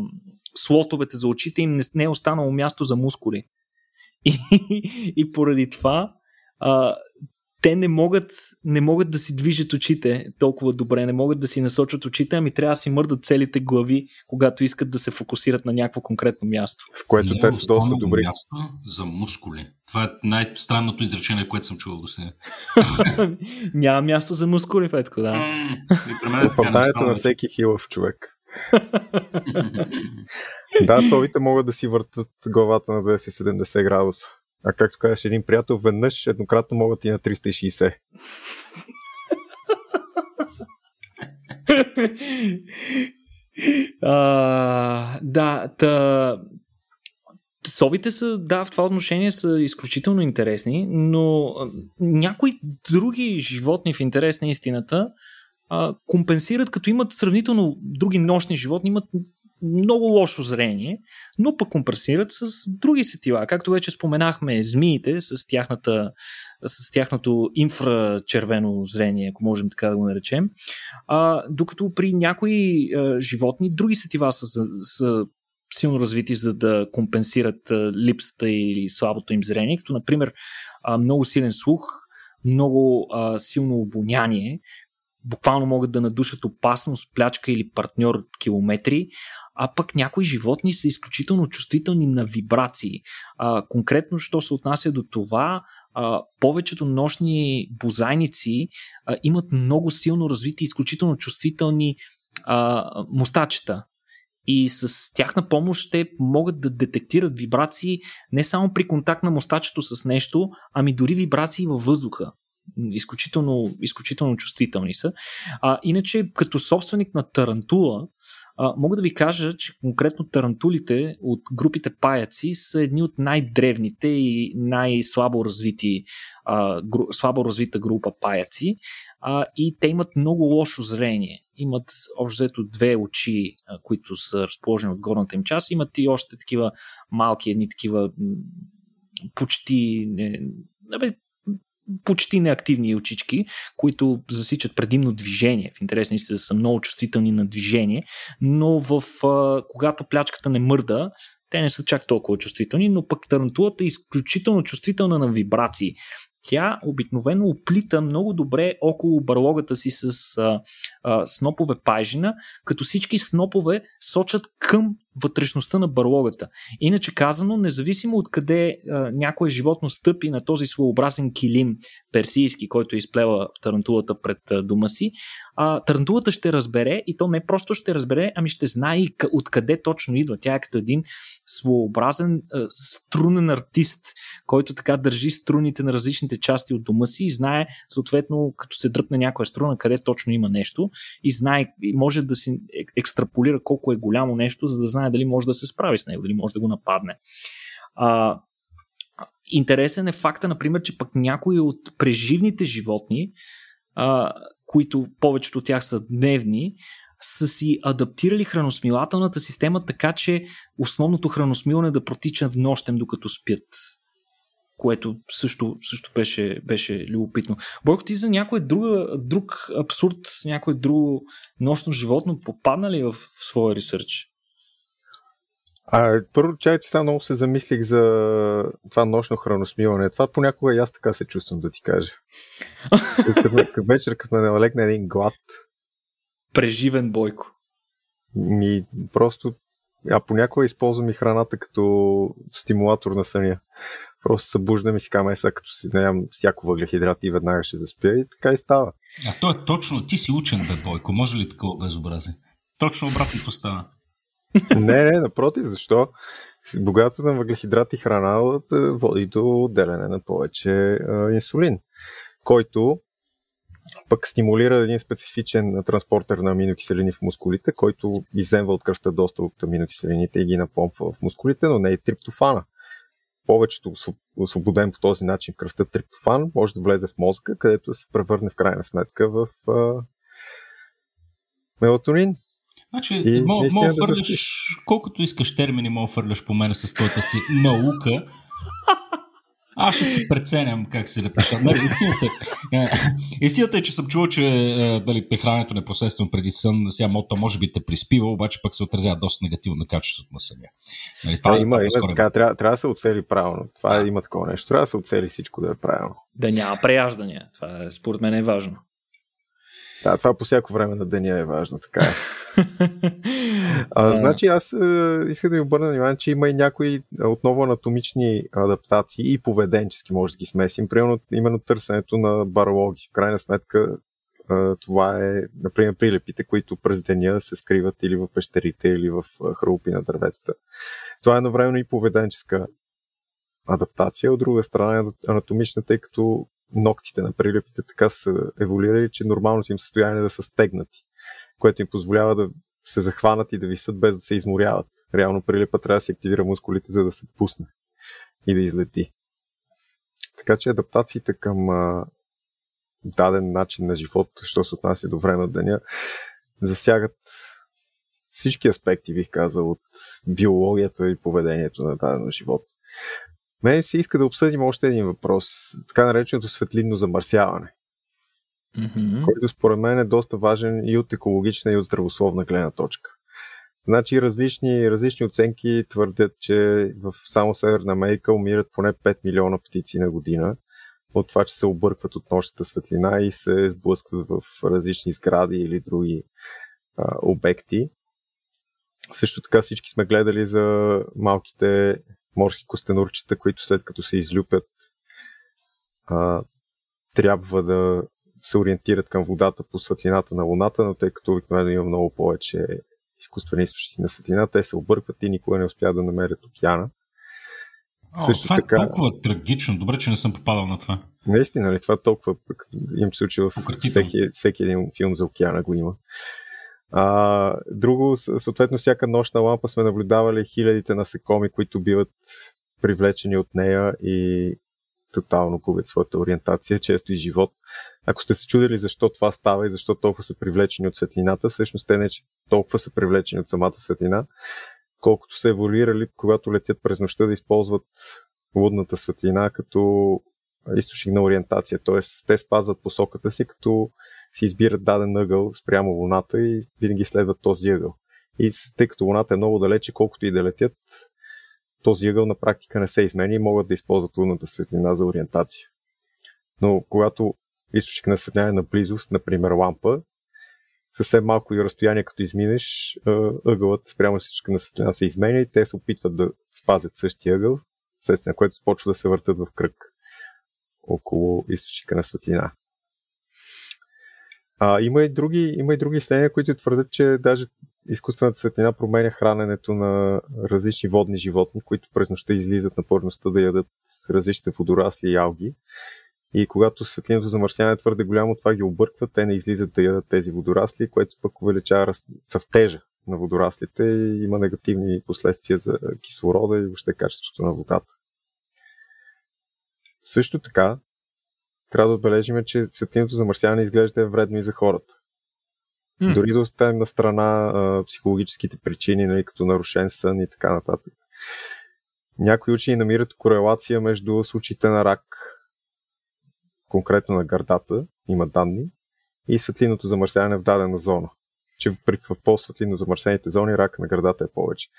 слотовете за очите им не, не е останало място за мускули. И, (laughs) и поради това а, те не могат, не могат да си движат очите толкова добре, не могат да си насочат очите, ами трябва да си мърдат целите глави, когато искат да се фокусират на някакво конкретно място. В което Не е те са доста добри. Място за мускули. Това е най-странното изречение, което съм чувал до сега. (laughs) Няма място за мускули, Петко, да. Оправданието на всеки хилав човек. Да, совите могат да си въртат главата на 270 градуса. А както казаш един приятел, веднъж еднократно могат и на 360. а, да, та, совите са, да, в това отношение са изключително интересни, но някои други животни в интерес на истината а, компенсират, като имат сравнително други нощни животни, имат много лошо зрение, но пък компенсират с други сетила. Както вече споменахме, змиите с, тяхната, с тяхното инфрачервено зрение, ако можем така да го наречем, а, докато при някои а, животни други сетива са, са, са силно развити, за да компенсират а, липсата или слабото им зрение, като например а, много силен слух, много а, силно обоняние, буквално могат да надушат опасност, плячка или партньор от километри, а пък някои животни са изключително чувствителни на вибрации. А, конкретно, що се отнася до това, а, повечето нощни бозайници а, имат много силно развити, изключително чувствителни а, мустачета. И с тяхна помощ те могат да детектират вибрации не само при контакт на мустачето с нещо, ами дори вибрации във въздуха изключително, изключително чувствителни са. А, иначе, като собственик на Тарантула, а, мога да ви кажа, че конкретно тарантулите от групите паяци са едни от най-древните и най-слабо развити, а, гру, слабо развита група паяци а, и те имат много лошо зрение. Имат общо взето две очи, а, които са разположени от горната им част, имат и още такива малки, едни такива почти не, абе, почти неактивни очички, които засичат предимно движение. В интерес на истина са много чувствителни на движение, но в, а, когато плячката не мърда, те не са чак толкова чувствителни, но пък тарантулата е изключително чувствителна на вибрации. Тя обикновено оплита много добре около барлогата си с а, а, снопове пайжина, като всички снопове сочат към вътрешността на барлогата. Иначе казано, независимо от къде а, някое животно стъпи на този своеобразен килим персийски, който е изплела тарантулата пред а, дома си, а, тарантулата ще разбере и то не просто ще разбере, ами ще знае и откъде точно идва. Тя е като един своеобразен а, струнен артист, който така държи струните на различните части от дома си и знае съответно, като се дръпне някоя струна, къде точно има нещо и знае, и може да си екстраполира колко е голямо нещо, за да знае дали може да се справи с него, дали може да го нападне. А, интересен е факта, например, че пък някои от преживните животни, а, които повечето от тях са дневни, са си адаптирали храносмилателната система така, че основното храносмилане да протича в нощем, докато спят което също, също беше, беше любопитно. Бойко, ти за някой друг, друг абсурд, някой друго нощно животно попадна ли в своя ресърч? А, първо, чай, че сега много се замислих за това нощно храносмиване. Това понякога и аз така се чувствам, да ти кажа. (laughs) Като вечер, като ме налегне един глад. Преживен бойко. Ми, просто а понякога използвам и храната като стимулатор на съня. Просто събуждам и си казвам, сега като си наям всяко въглехидрат и веднага ще заспя и така и става. А то е точно, ти си учен, бе, Бойко, може ли такова безобразие? Точно обратното става. Не, не, напротив, защо? Богата на въглехидрати храна води до отделяне на повече а, инсулин, който пък стимулира един специфичен транспортер на аминокиселини в мускулите, който иземва от кръвта доста от аминокиселините и ги напомпва в мускулите, но не и триптофана. Повечето освободен по този начин кръвта триптофан може да влезе в мозъка, където се превърне в крайна сметка в а, мелатонин. Значи, и мога, да фърляш, колкото искаш термини, мога фърляш по мен с твоята си наука, аз ще си преценям как се ретеша. Нали, истината, е, истината е, че съм чувал, че дали, прехраненето непосредствено преди сън, сега мото може би те приспива, обаче пък се отразява доста негативно на качеството на съня. Нали, това, да, е има, има така, трябва, трябва да се оцели правилно. Това да. има такова нещо. Трябва да се оцели всичко да е правилно. Да няма преяждания. Това е, според мен е важно. Да, това по всяко време на деня е важно, така е. (laughs) а, значи аз е, искам да ви обърна внимание, че има и някои отново анатомични адаптации и поведенчески може да ги смесим. Примерно именно търсенето на барлоги. В крайна сметка е, това е, например, прилепите, които през деня се скриват или в пещерите, или в хрупи на дърветата. Това е едновременно и поведенческа адаптация, от друга страна е анатомична, тъй като ногтите на прилепите така са еволюирали, че нормалното им състояние е да са стегнати, което им позволява да се захванат и да висят без да се изморяват. Реално прилепа трябва да се активира мускулите, за да се пусне и да излети. Така че адаптациите към а, даден начин на живот, що се отнася до време от деня, засягат всички аспекти, бих казал, от биологията и поведението на дадено живот. Мен се иска да обсъдим още един въпрос, така нареченото светлинно замърсяване, mm-hmm. който според мен е доста важен и от екологична и от здравословна гледна точка. Значи различни, различни оценки твърдят, че в само Северна Америка умират поне 5 милиона птици на година от това, че се объркват от нощната светлина и се сблъскват в различни сгради или други а, обекти. Също така всички сме гледали за малките морски костенурчета, които след като се излюпят, а, трябва да се ориентират към водата по светлината на Луната, но тъй като обикновено има много повече изкуствени източници на светлина, те се объркват и никога не успяват да намерят океана. О, Също това е така... е толкова трагично. Добре, че не съм попадал на това. Наистина ли? Това толкова им се случи в всеки, всеки един филм за океана го има. А, друго, съответно, всяка нощна лампа сме наблюдавали хилядите насекоми, които биват привлечени от нея и тотално губят своята ориентация, често и живот. Ако сте се чудили защо това става и защо толкова са привлечени от светлината, всъщност те не че толкова са привлечени от самата светлина, колкото са еволюирали, когато летят през нощта да използват лудната светлина като източник на ориентация. Тоест, те спазват посоката си, като си избират даден ъгъл спрямо Луната и винаги следват този ъгъл. И тъй като Луната е много далече, колкото и да летят, този ъгъл на практика не се изменя и могат да използват лунната светлина за ориентация. Но когато източник на светлина е на близост, например лампа, съвсем малко и разстояние, като изминеш, ъгълът спрямо всичко на светлина се изменя и те се опитват да спазят същия ъгъл, вследствие на което започва да се въртат в кръг около източника на светлина. А, има, и други, има и други изследвания, които твърдят, че даже изкуствената светлина променя храненето на различни водни животни, които през нощта излизат на повърхността да ядат различните водорасли и алги. И когато светлиното замърсяване е твърде голямо, това ги обърква, те не излизат да ядат тези водорасли, което пък увеличава цъфтежа на водораслите и има негативни последствия за кислорода и въобще качеството на водата. Също така, трябва да отбележим, че светлиното замърсяване изглежда е вредно и за хората. Mm. Дори да оставим на страна а, психологическите причини, нали, като нарушен сън и така нататък. Някои учени намират корелация между случаите на рак, конкретно на гърдата, има данни, и светлиното замърсяване в дадена зона. Че в, в по-светлино замърсените зони рак на гърдата е повече.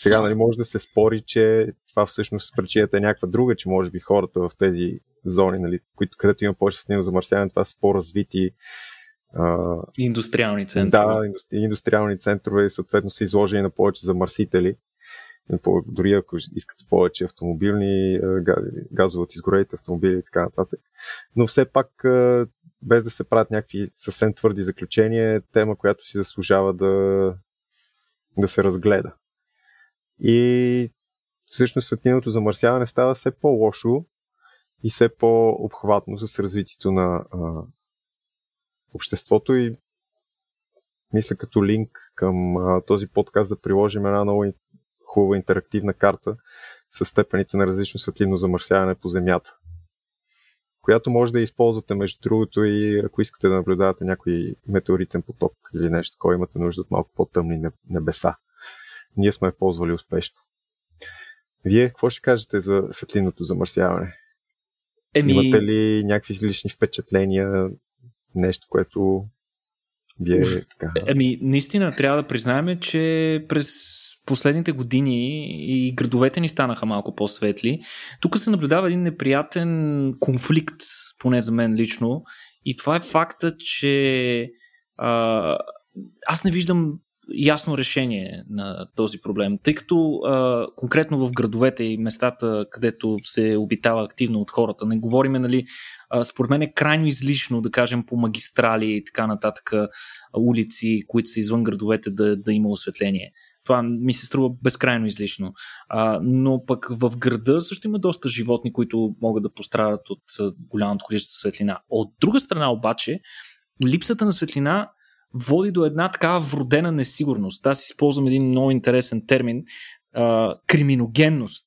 Сега нали, може да се спори, че това всъщност причината е някаква друга, че може би хората в тези зони, нали, които, където има повече светлино замърсяване, това са по-развити а, индустриални центрове. Да, индустриални центрове и съответно са изложени на повече замърсители. Дори ако искате повече автомобилни, газово от изгорелите автомобили и така нататък. Но все пак, без да се правят някакви съвсем твърди заключения, е тема, която си заслужава да, да се разгледа. И всъщност светлиното замърсяване става все по-лошо и все по-обхватно с развитието на а, обществото и мисля като линк към а, този подкаст да приложим една много хубава интерактивна карта с степените на различно светлино замърсяване по Земята, която може да използвате между другото и ако искате да наблюдавате някой метеоритен поток или нещо такова, имате нужда от малко по-тъмни небеса. Ние сме ползвали успешно. Вие какво ще кажете за светлинното замърсяване? Еми... Имате ли някакви лични впечатления, нещо, което ви е така? Еми, наистина трябва да признаем, че през последните години и градовете ни станаха малко по-светли. Тук се наблюдава един неприятен конфликт, поне за мен лично, и това е факта, че а, аз не виждам ясно решение на този проблем, тъй като а, конкретно в градовете и местата, където се обитава активно от хората, не говориме, нали, а, според мен е крайно излишно, да кажем, по магистрали и така нататък улици, които са извън градовете, да, да има осветление. Това ми се струва безкрайно излишно. А, но пък в града също има доста животни, които могат да пострадат от голямото количество светлина. От друга страна обаче, липсата на светлина води до една такава вродена несигурност. Аз използвам един много интересен термин а, криминогенност.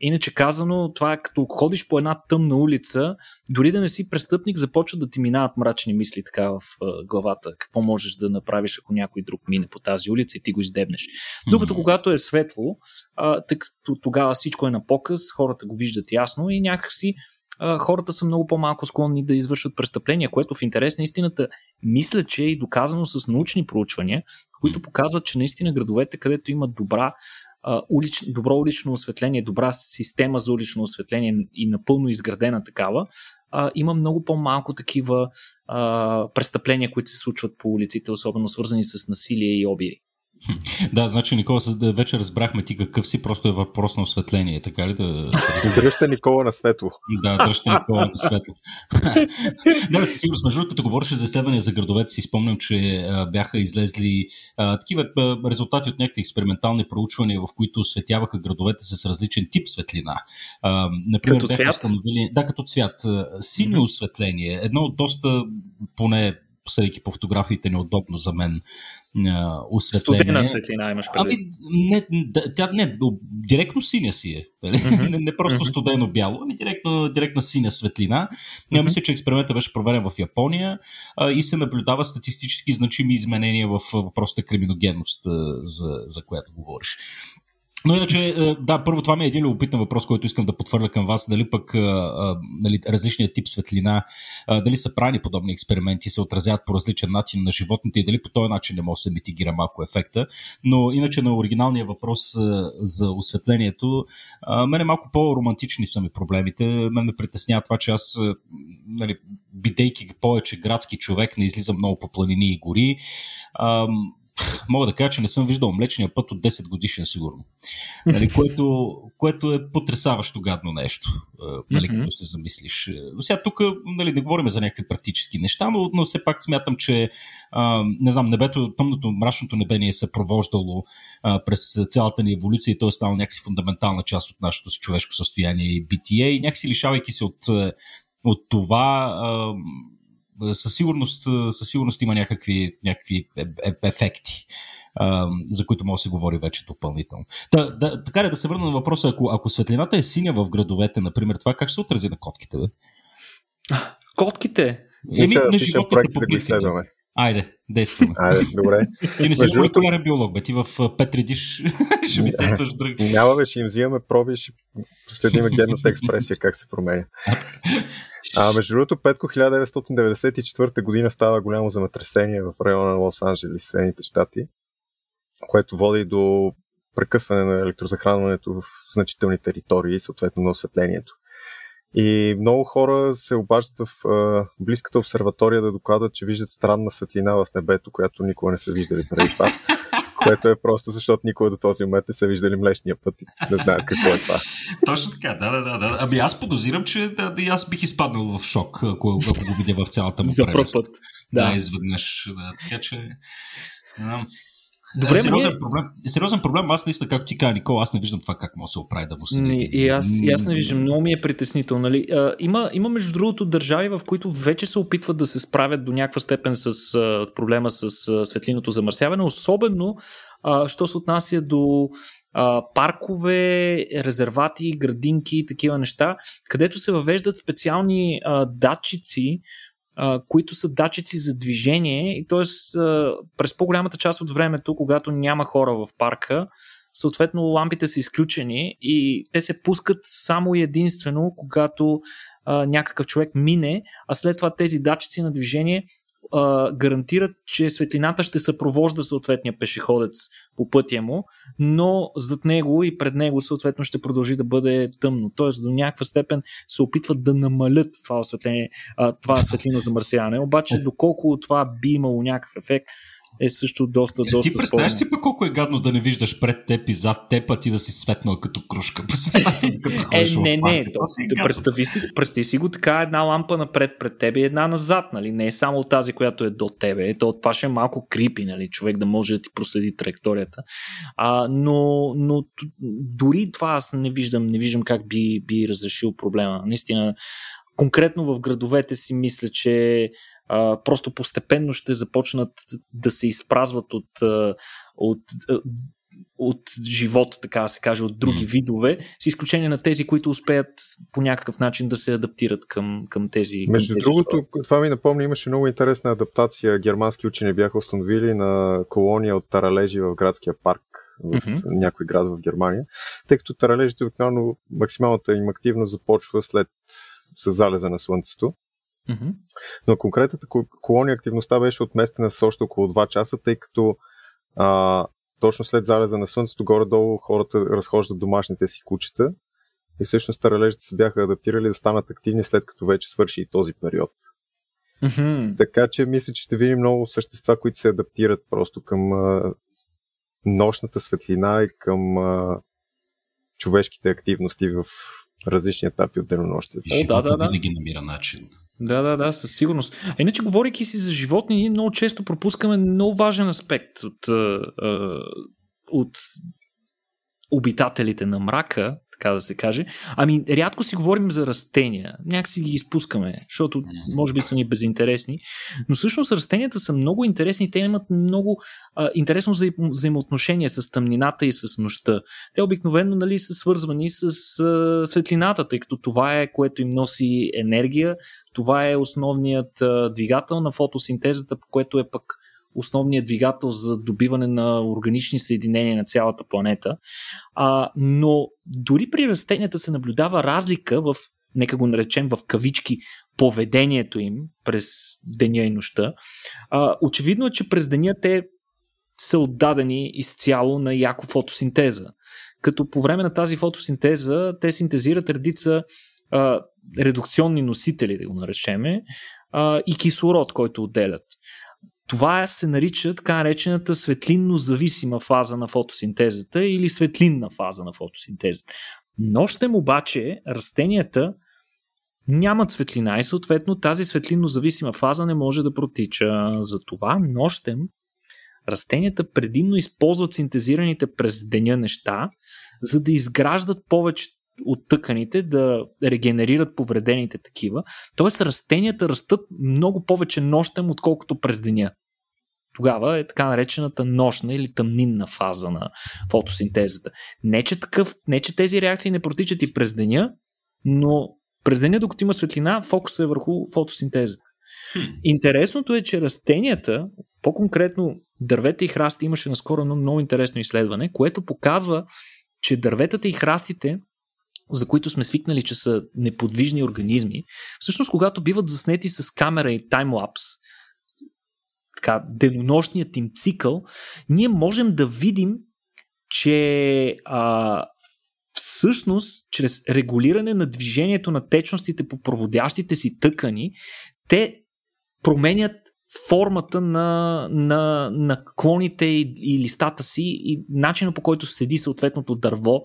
Иначе казано, това е като ходиш по една тъмна улица, дори да не си престъпник, започват да ти минават мрачни мисли така в главата. Какво можеш да направиш, ако някой друг мине по тази улица и ти го издебнеш. Докато когато е светло, uh, тък, тогава всичко е на показ, хората го виждат ясно и някакси хората са много по-малко склонни да извършат престъпления, което в интерес на истината мисля, че е и доказано с научни проучвания, които показват, че наистина градовете, където имат добра улич, добро улично осветление, добра система за улично осветление и напълно изградена такава, има много по-малко такива престъпления, които се случват по улиците, особено свързани с насилие и обири. Да, значи, Никола, вече разбрахме ти какъв си, просто е въпрос на осветление, така ли да... (laughs) Дръжте Никола на светло. Да, дръжте Никола на светло. (laughs) да, със сигурност, между като говореше за изследвания за градовете, си спомням, че а, бяха излезли а, такива а, резултати от някакви експериментални проучвания, в които осветяваха градовете с различен тип светлина. А, например, като цвят? Установили, да, като цвят. Синьо осветление, едно от доста, поне съдейки по фотографиите, неудобно за мен осветление. Студена светлина имаш предвид. Ами, не, тя не, директно синя си е. Mm-hmm. не, не просто mm-hmm. студено бяло, ами директно, директна синя светлина. Mm-hmm. Мисля, че експериментът беше проведен в Япония а, и се наблюдава статистически значими изменения в въпросата криминогенност, а, за, за която говориш. Но иначе, е, да, първо това ми е един любопитен въпрос, който искам да потвърля към вас. Дали пък е, е, нали, различният тип светлина, дали са правени подобни експерименти, се отразяват по различен начин на животните и дали по този начин не може да се митигира малко ефекта. Но иначе на оригиналния въпрос за осветлението, мене малко по-романтични са ми проблемите. Мен ме притеснява това, че аз, нали, бидейки повече градски човек, не излизам много по планини и гори мога да кажа, че не съм виждал Млечния път от 10 годишен сигурно. Нали, което, което е потрясаващо гадно нещо, нали, като се замислиш. Сега тук нали, не говорим за някакви практически неща, но, но все пак смятам, че а, не знам, небето, тъмното, мрачното небе ни е съпровождало а, през цялата ни еволюция и то е станало някакси фундаментална част от нашето човешко състояние и битие и някакси лишавайки се от, от това а, със сигурност, със сигурност има някакви, някакви е, е, ефекти, за които може да се говори вече допълнително. Та, да, така ли да се върна на въпроса, ако, ако светлината е синя в градовете, например, това как ще се отрази на котките? Бе? Котките? Еми, на животните по принцип. Айде, действаме. Айде, добре. (laughs) Ти не си молекулярен биолог, бе. Ти в Петридиш (laughs) ще ми тестваш други. Няма, бе, ще им взимаме проби, ще следиме (laughs) генната експресия, как се променя. А, между другото, Петко 1994 година става голямо земетресение в района на Лос-Анджелес, Съединените щати, което води до прекъсване на електрозахранването в значителни територии, съответно на осветлението. И много хора се обаждат в а, близката обсерватория да докладват, че виждат странна светлина в небето, която никога не са виждали преди това. (laughs) което е просто защото никога до този момент не са виждали Млечния път и не знаят какво е това. Точно така, да, да, да. Ами аз подозирам, че да, да, аз бих изпаднал в шок, ако, ако го видя в цялата му За първ път. Да, да изведнъж. Да, така че... Да. Добре, сериозен, ние... проблем, сериозен проблем. Аз наистина, както ти каза, Никола, аз не виждам това как може да се оправи да му се. Не, и, аз, и аз не виждам. Много ми е притеснително. Нали? А, има, има, между другото, държави, в които вече се опитват да се справят до някаква степен с а, проблема с а, светлиното замърсяване, особено а, що се отнася до а, паркове, резервати, градинки и такива неща, където се въвеждат специални а, датчици, които са датчици за движение и т.е. през по-голямата част от времето, когато няма хора в парка, съответно лампите са изключени и те се пускат само и единствено, когато а, някакъв човек мине, а след това тези датчици на движение а, гарантират, че светлината ще съпровожда съответния пешеходец по пътя му, но зад него и пред него съответно ще продължи да бъде тъмно. Тоест до някаква степен се опитват да намалят това, осветление, а, това светлино замърсяване. Обаче доколко това би имало някакъв ефект, е също доста, е, доста Ти представяш си пък колко е гадно да не виждаш пред теб и зад теб, а ти да си светнал като кружка по (laughs) Е, не, не, то, да представи, си, представи си го така, една лампа напред пред теб и една назад, нали? Не е само тази, която е до тебе. То, това ще е малко крипи, нали? Човек да може да ти проследи траекторията. А, но, но дори това аз не виждам, не виждам как би, би разрешил проблема. Наистина, конкретно в градовете си мисля, че а, просто постепенно ще започнат да се изпразват от, от, от живот, така да се каже, от други mm. видове, с изключение на тези, които успеят по някакъв начин да се адаптират към, към тези. Между към тези другото, спорт. това ми напомня, имаше много интересна адаптация. Германски учени бяха установили на колония от таралежи в градския парк в mm-hmm. някой град в Германия, тъй като таралежите обикновено максималната им активност започва след с залеза на Слънцето. Mm-hmm. Но конкретната колония активността беше отместена с още около 2 часа, тъй като а, точно след залеза на Слънцето горе-долу хората разхождат домашните си кучета и всъщност таралежите се бяха адаптирали да станат активни след като вече свърши и този период. Mm-hmm. Така че мисля, че ще видим много същества, които се адаптират просто към а, нощната светлина и към а, човешките активности в различни етапи от денонощието. О, да, да, да. Винаги намира начин. Да, да, да, със сигурност. А иначе, говорейки си за животни, ние много често пропускаме много важен аспект от, от обитателите на мрака, така да се каже. Ами, рядко си говорим за растения. Някак си ги изпускаме, защото може би са ни безинтересни. Но всъщност растенията са много интересни. Те имат много а, интересно взаимоотношение с тъмнината и с нощта. Те обикновено нали, са свързвани с а, светлината, тъй като това е което им носи енергия. Това е основният а, двигател на фотосинтезата, което е пък основният двигател за добиване на органични съединения на цялата планета. А, но дори при растенията се наблюдава разлика в, нека го наречем в кавички, поведението им през деня и нощта. А, очевидно е, че през деня те са отдадени изцяло на яко фотосинтеза. Като по време на тази фотосинтеза те синтезират редица а, редукционни носители, да го наречеме, а, и кислород, който отделят. Това се нарича така наречената светлинно зависима фаза на фотосинтезата или светлинна фаза на фотосинтезата. Нощем обаче растенията нямат светлина и съответно тази светлинно зависима фаза не може да протича. Затова нощем растенията предимно използват синтезираните през деня неща, за да изграждат повече от тъканите, да регенерират повредените такива. Тоест растенията растат много повече нощем, отколкото през деня. Тогава е така наречената нощна или тъмнинна фаза на фотосинтезата. Не че, такъв, не, че тези реакции не протичат и през деня, но през деня, докато има светлина, фокусът е върху фотосинтезата. Интересното е, че растенията, по-конкретно дървета и храсти, имаше наскоро едно много интересно изследване, което показва, че дърветата и храстите, за които сме свикнали, че са неподвижни организми, всъщност когато биват заснети с камера и таймлапс, така, денонощният им цикъл, ние можем да видим, че а, всъщност, чрез регулиране на движението на течностите по проводящите си тъкани, те променят формата на, на, на клоните и, и листата си и начина по който следи съответното дърво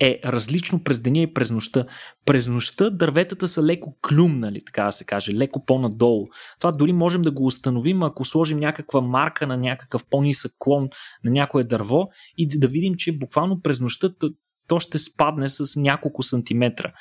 е различно през деня и през нощта. През нощта дърветата са леко клюмнали, така да се каже, леко по-надолу. Това дори можем да го установим, ако сложим някаква марка на някакъв по-нисък клон на някое дърво и да видим, че буквално през нощта то ще спадне с няколко сантиметра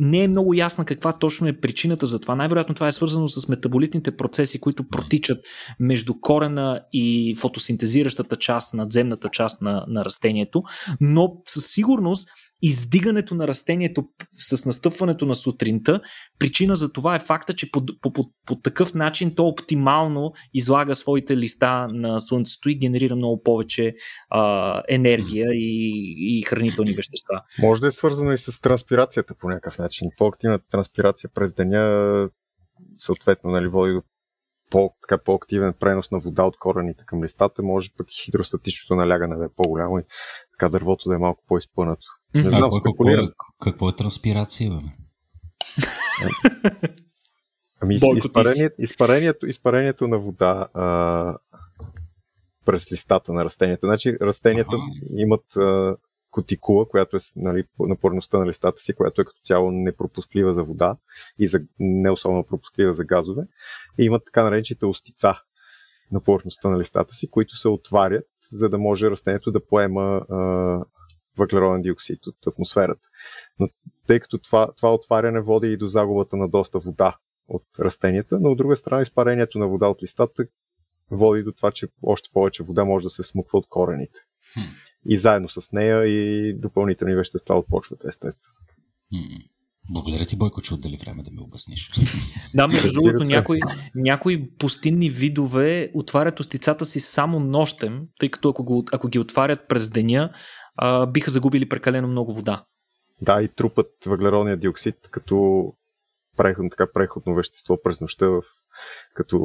не е много ясна каква точно е причината за това. Най-вероятно това е свързано с метаболитните процеси, които протичат между корена и фотосинтезиращата част, надземната част на, на растението, но със сигурност издигането на растението с настъпването на сутринта, причина за това е факта, че по, по, по, по такъв начин то оптимално излага своите листа на Слънцето и генерира много повече а, енергия и, и хранителни вещества. Може да е свързано и с транспирацията по някакъв начин. По-активната транспирация през деня съответно нали, води до по, така, по-активен пренос на вода от корените към листата, може пък и хидростатичното налягане да е по-голямо и така дървото да е малко по-изпънато. Не знам, а, какво, е, какво е транспирация, бе? (laughs) Ами изпарението, изпарението, изпарението на вода а, през листата на растенията. Значи растенията ага. имат а, котикула, която е нали, на порността на листата си, която е като цяло непропусклива за вода и за, не особено пропусклива за газове. И имат така наречените остица на повърхността на листата си, които се отварят, за да може растението да поема а, въглероден диоксид от атмосферата. Но тъй като това, това отваряне води и до загубата на доста вода от растенията, но от друга страна изпарението на вода от листата води до това, че още повече вода може да се смуква от корените. Хм. И заедно с нея и допълнителни вещества от почвата, естествено. Хм. Благодаря ти, Бойко, че отдели време да ми обясниш. (laughs) Да, между другото, някои, някои пустинни видове отварят устицата си само нощем, тъй като ако, го, ако ги отварят през деня, а, биха загубили прекалено много вода. Да, и трупат въглеродния диоксид като преходно, така, преходно вещество през нощта в, като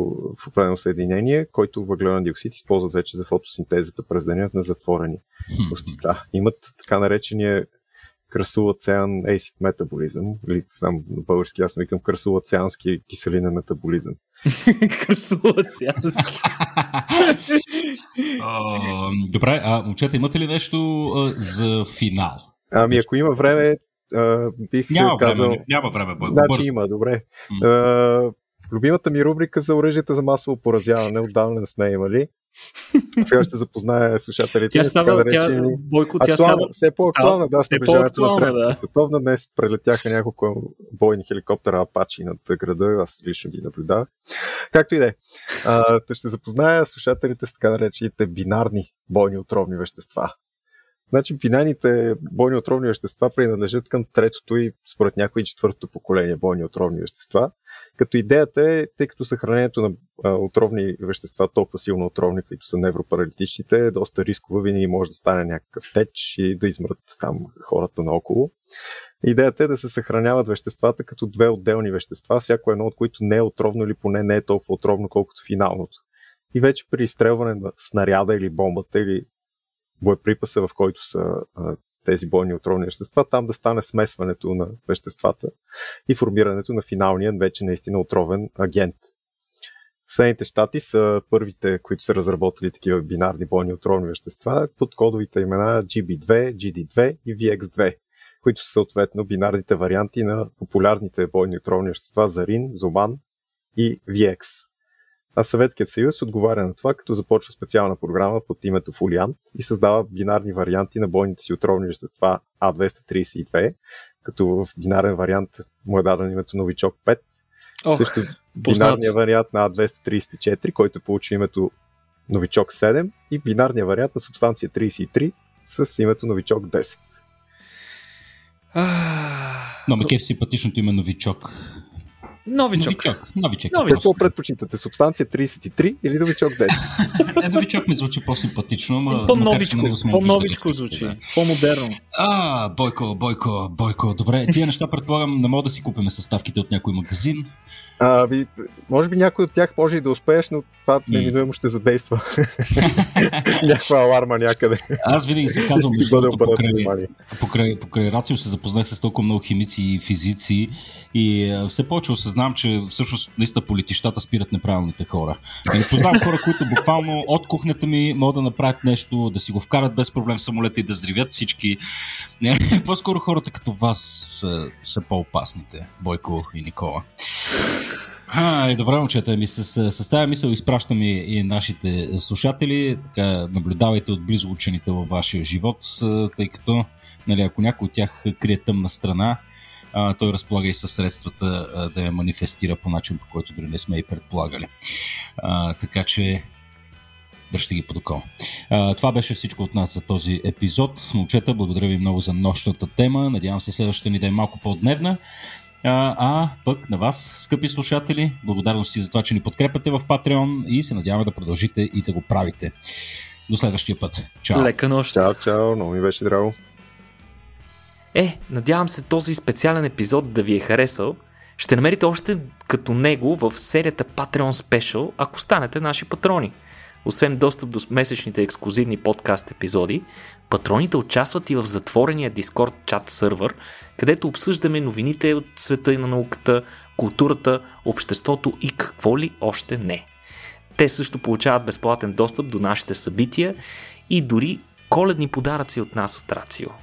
в определено съединение, който въглероден диоксид използват вече за фотосинтезата през деня на затворени устица. Имат така наречения красулоцеан acid метаболизъм, или знам на български, аз викам красулоцеански киселинен метаболизъм. (laughs) красулоцеански. Добре, а момчета, имате ли нещо а, за финал? Ами, ако има време, а, бих няма казал... Време, няма време, Бойко. Значи бързо. има, добре. Mm. А, любимата ми рубрика за оръжията за масово поразяване, отдавна не сме имали. Сега ще запозная слушателите. Тя става, тя, Бойко, тя актуална, става... Все по-актуална, да, с наближаването на Третата да. световна. Днес прелетяха няколко бойни хеликоптера Апачи над града, аз лично ги наблюдавах. Както и да е. Ще запозная слушателите с така наречените бинарни бойни отровни вещества. Значи бинарните бойни отровни вещества принадлежат към третото и според някои четвъртото поколение бойни отровни вещества. Като идеята е, тъй като съхранението на отровни вещества, толкова силно отровни, които са невропаралитичните, е доста рисково, винаги може да стане някакъв теч и да измрат там хората наоколо. Идеята е да се съхраняват веществата като две отделни вещества, всяко едно от които не е отровно или поне не е толкова отровно, колкото финалното. И вече при изстрелване на снаряда или бомбата или боеприпаса, в който са а, тези бойни отровни вещества, там да стане смесването на веществата и формирането на финалния, вече наистина отровен агент. Съединените щати са първите, които са разработили такива бинарни бойни отровни вещества под кодовите имена GB2, GD2 и VX2, които са съответно бинарните варианти на популярните бойни отровни вещества Зарин, Зоман и VX. А Съветският съюз отговаря на това, като започва специална програма под името Фолиант и създава бинарни варианти на бойните си отровни вещества А232, като в бинарен вариант му е даден името Новичок 5. Ох, Също бинарния вариант на А234, който получи името Новичок 7 и бинарния вариант на субстанция 33 с името Новичок 10. Но ме кеф симпатичното име Новичок. Новичок. Новичок. Новичок. новичок. Какво предпочитате? Субстанция 33 или новичок 10? е, новичок ми звучи по-симпатично, но по-новичко, по-новичко звучи, да. по-модерно. А, Бойко, Бойко, Бойко. Добре, тия неща предполагам не мога да си купим съставките от някой магазин. А, би, може би някой от тях може и да успееш, но това неминуемо ще задейства. (laughs) Някаква аларма някъде. Аз винаги се казвам, между покрай, покрай, покрай Рацио се запознах с толкова много химици и физици и все повече осъзнавам, че всъщност наистина политищата спират неправилните хора. И познавам хора, които буквално от кухнята ми могат да направят нещо, да си го вкарат без проблем в самолета и да здравят всички. (laughs) По-скоро хората като вас са, са по-опасните, Бойко и Никола. А, и добре, момчета, ми с, с тази мисъл изпращам и, и нашите слушатели. Така, наблюдавайте отблизо учените във вашия живот, тъй като нали, ако някой от тях крие тъмна страна, а, той разполага и със средствата а, да я манифестира по начин, по който дори не сме и предполагали. А, така че дръжте ги под око. Това беше всичко от нас за този епизод. Момчета, благодаря ви много за нощната тема. Надявам се следващата ни да е малко по-дневна. А, а пък на вас, скъпи слушатели, благодарности за това, че ни подкрепяте в Patreon и се надяваме да продължите и да го правите. До следващия път. Чао. Лека нощ. Чао, чао. Много ми беше драго. Е, надявам се този специален епизод да ви е харесал. Ще намерите още като него в серията Patreon Special, ако станете наши патрони. Освен достъп до месечните ексклюзивни подкаст епизоди, патроните участват и в затворения Discord чат сървър, където обсъждаме новините от света и на науката, културата, обществото и какво ли още не. Те също получават безплатен достъп до нашите събития и дори коледни подаръци от нас от Рацио.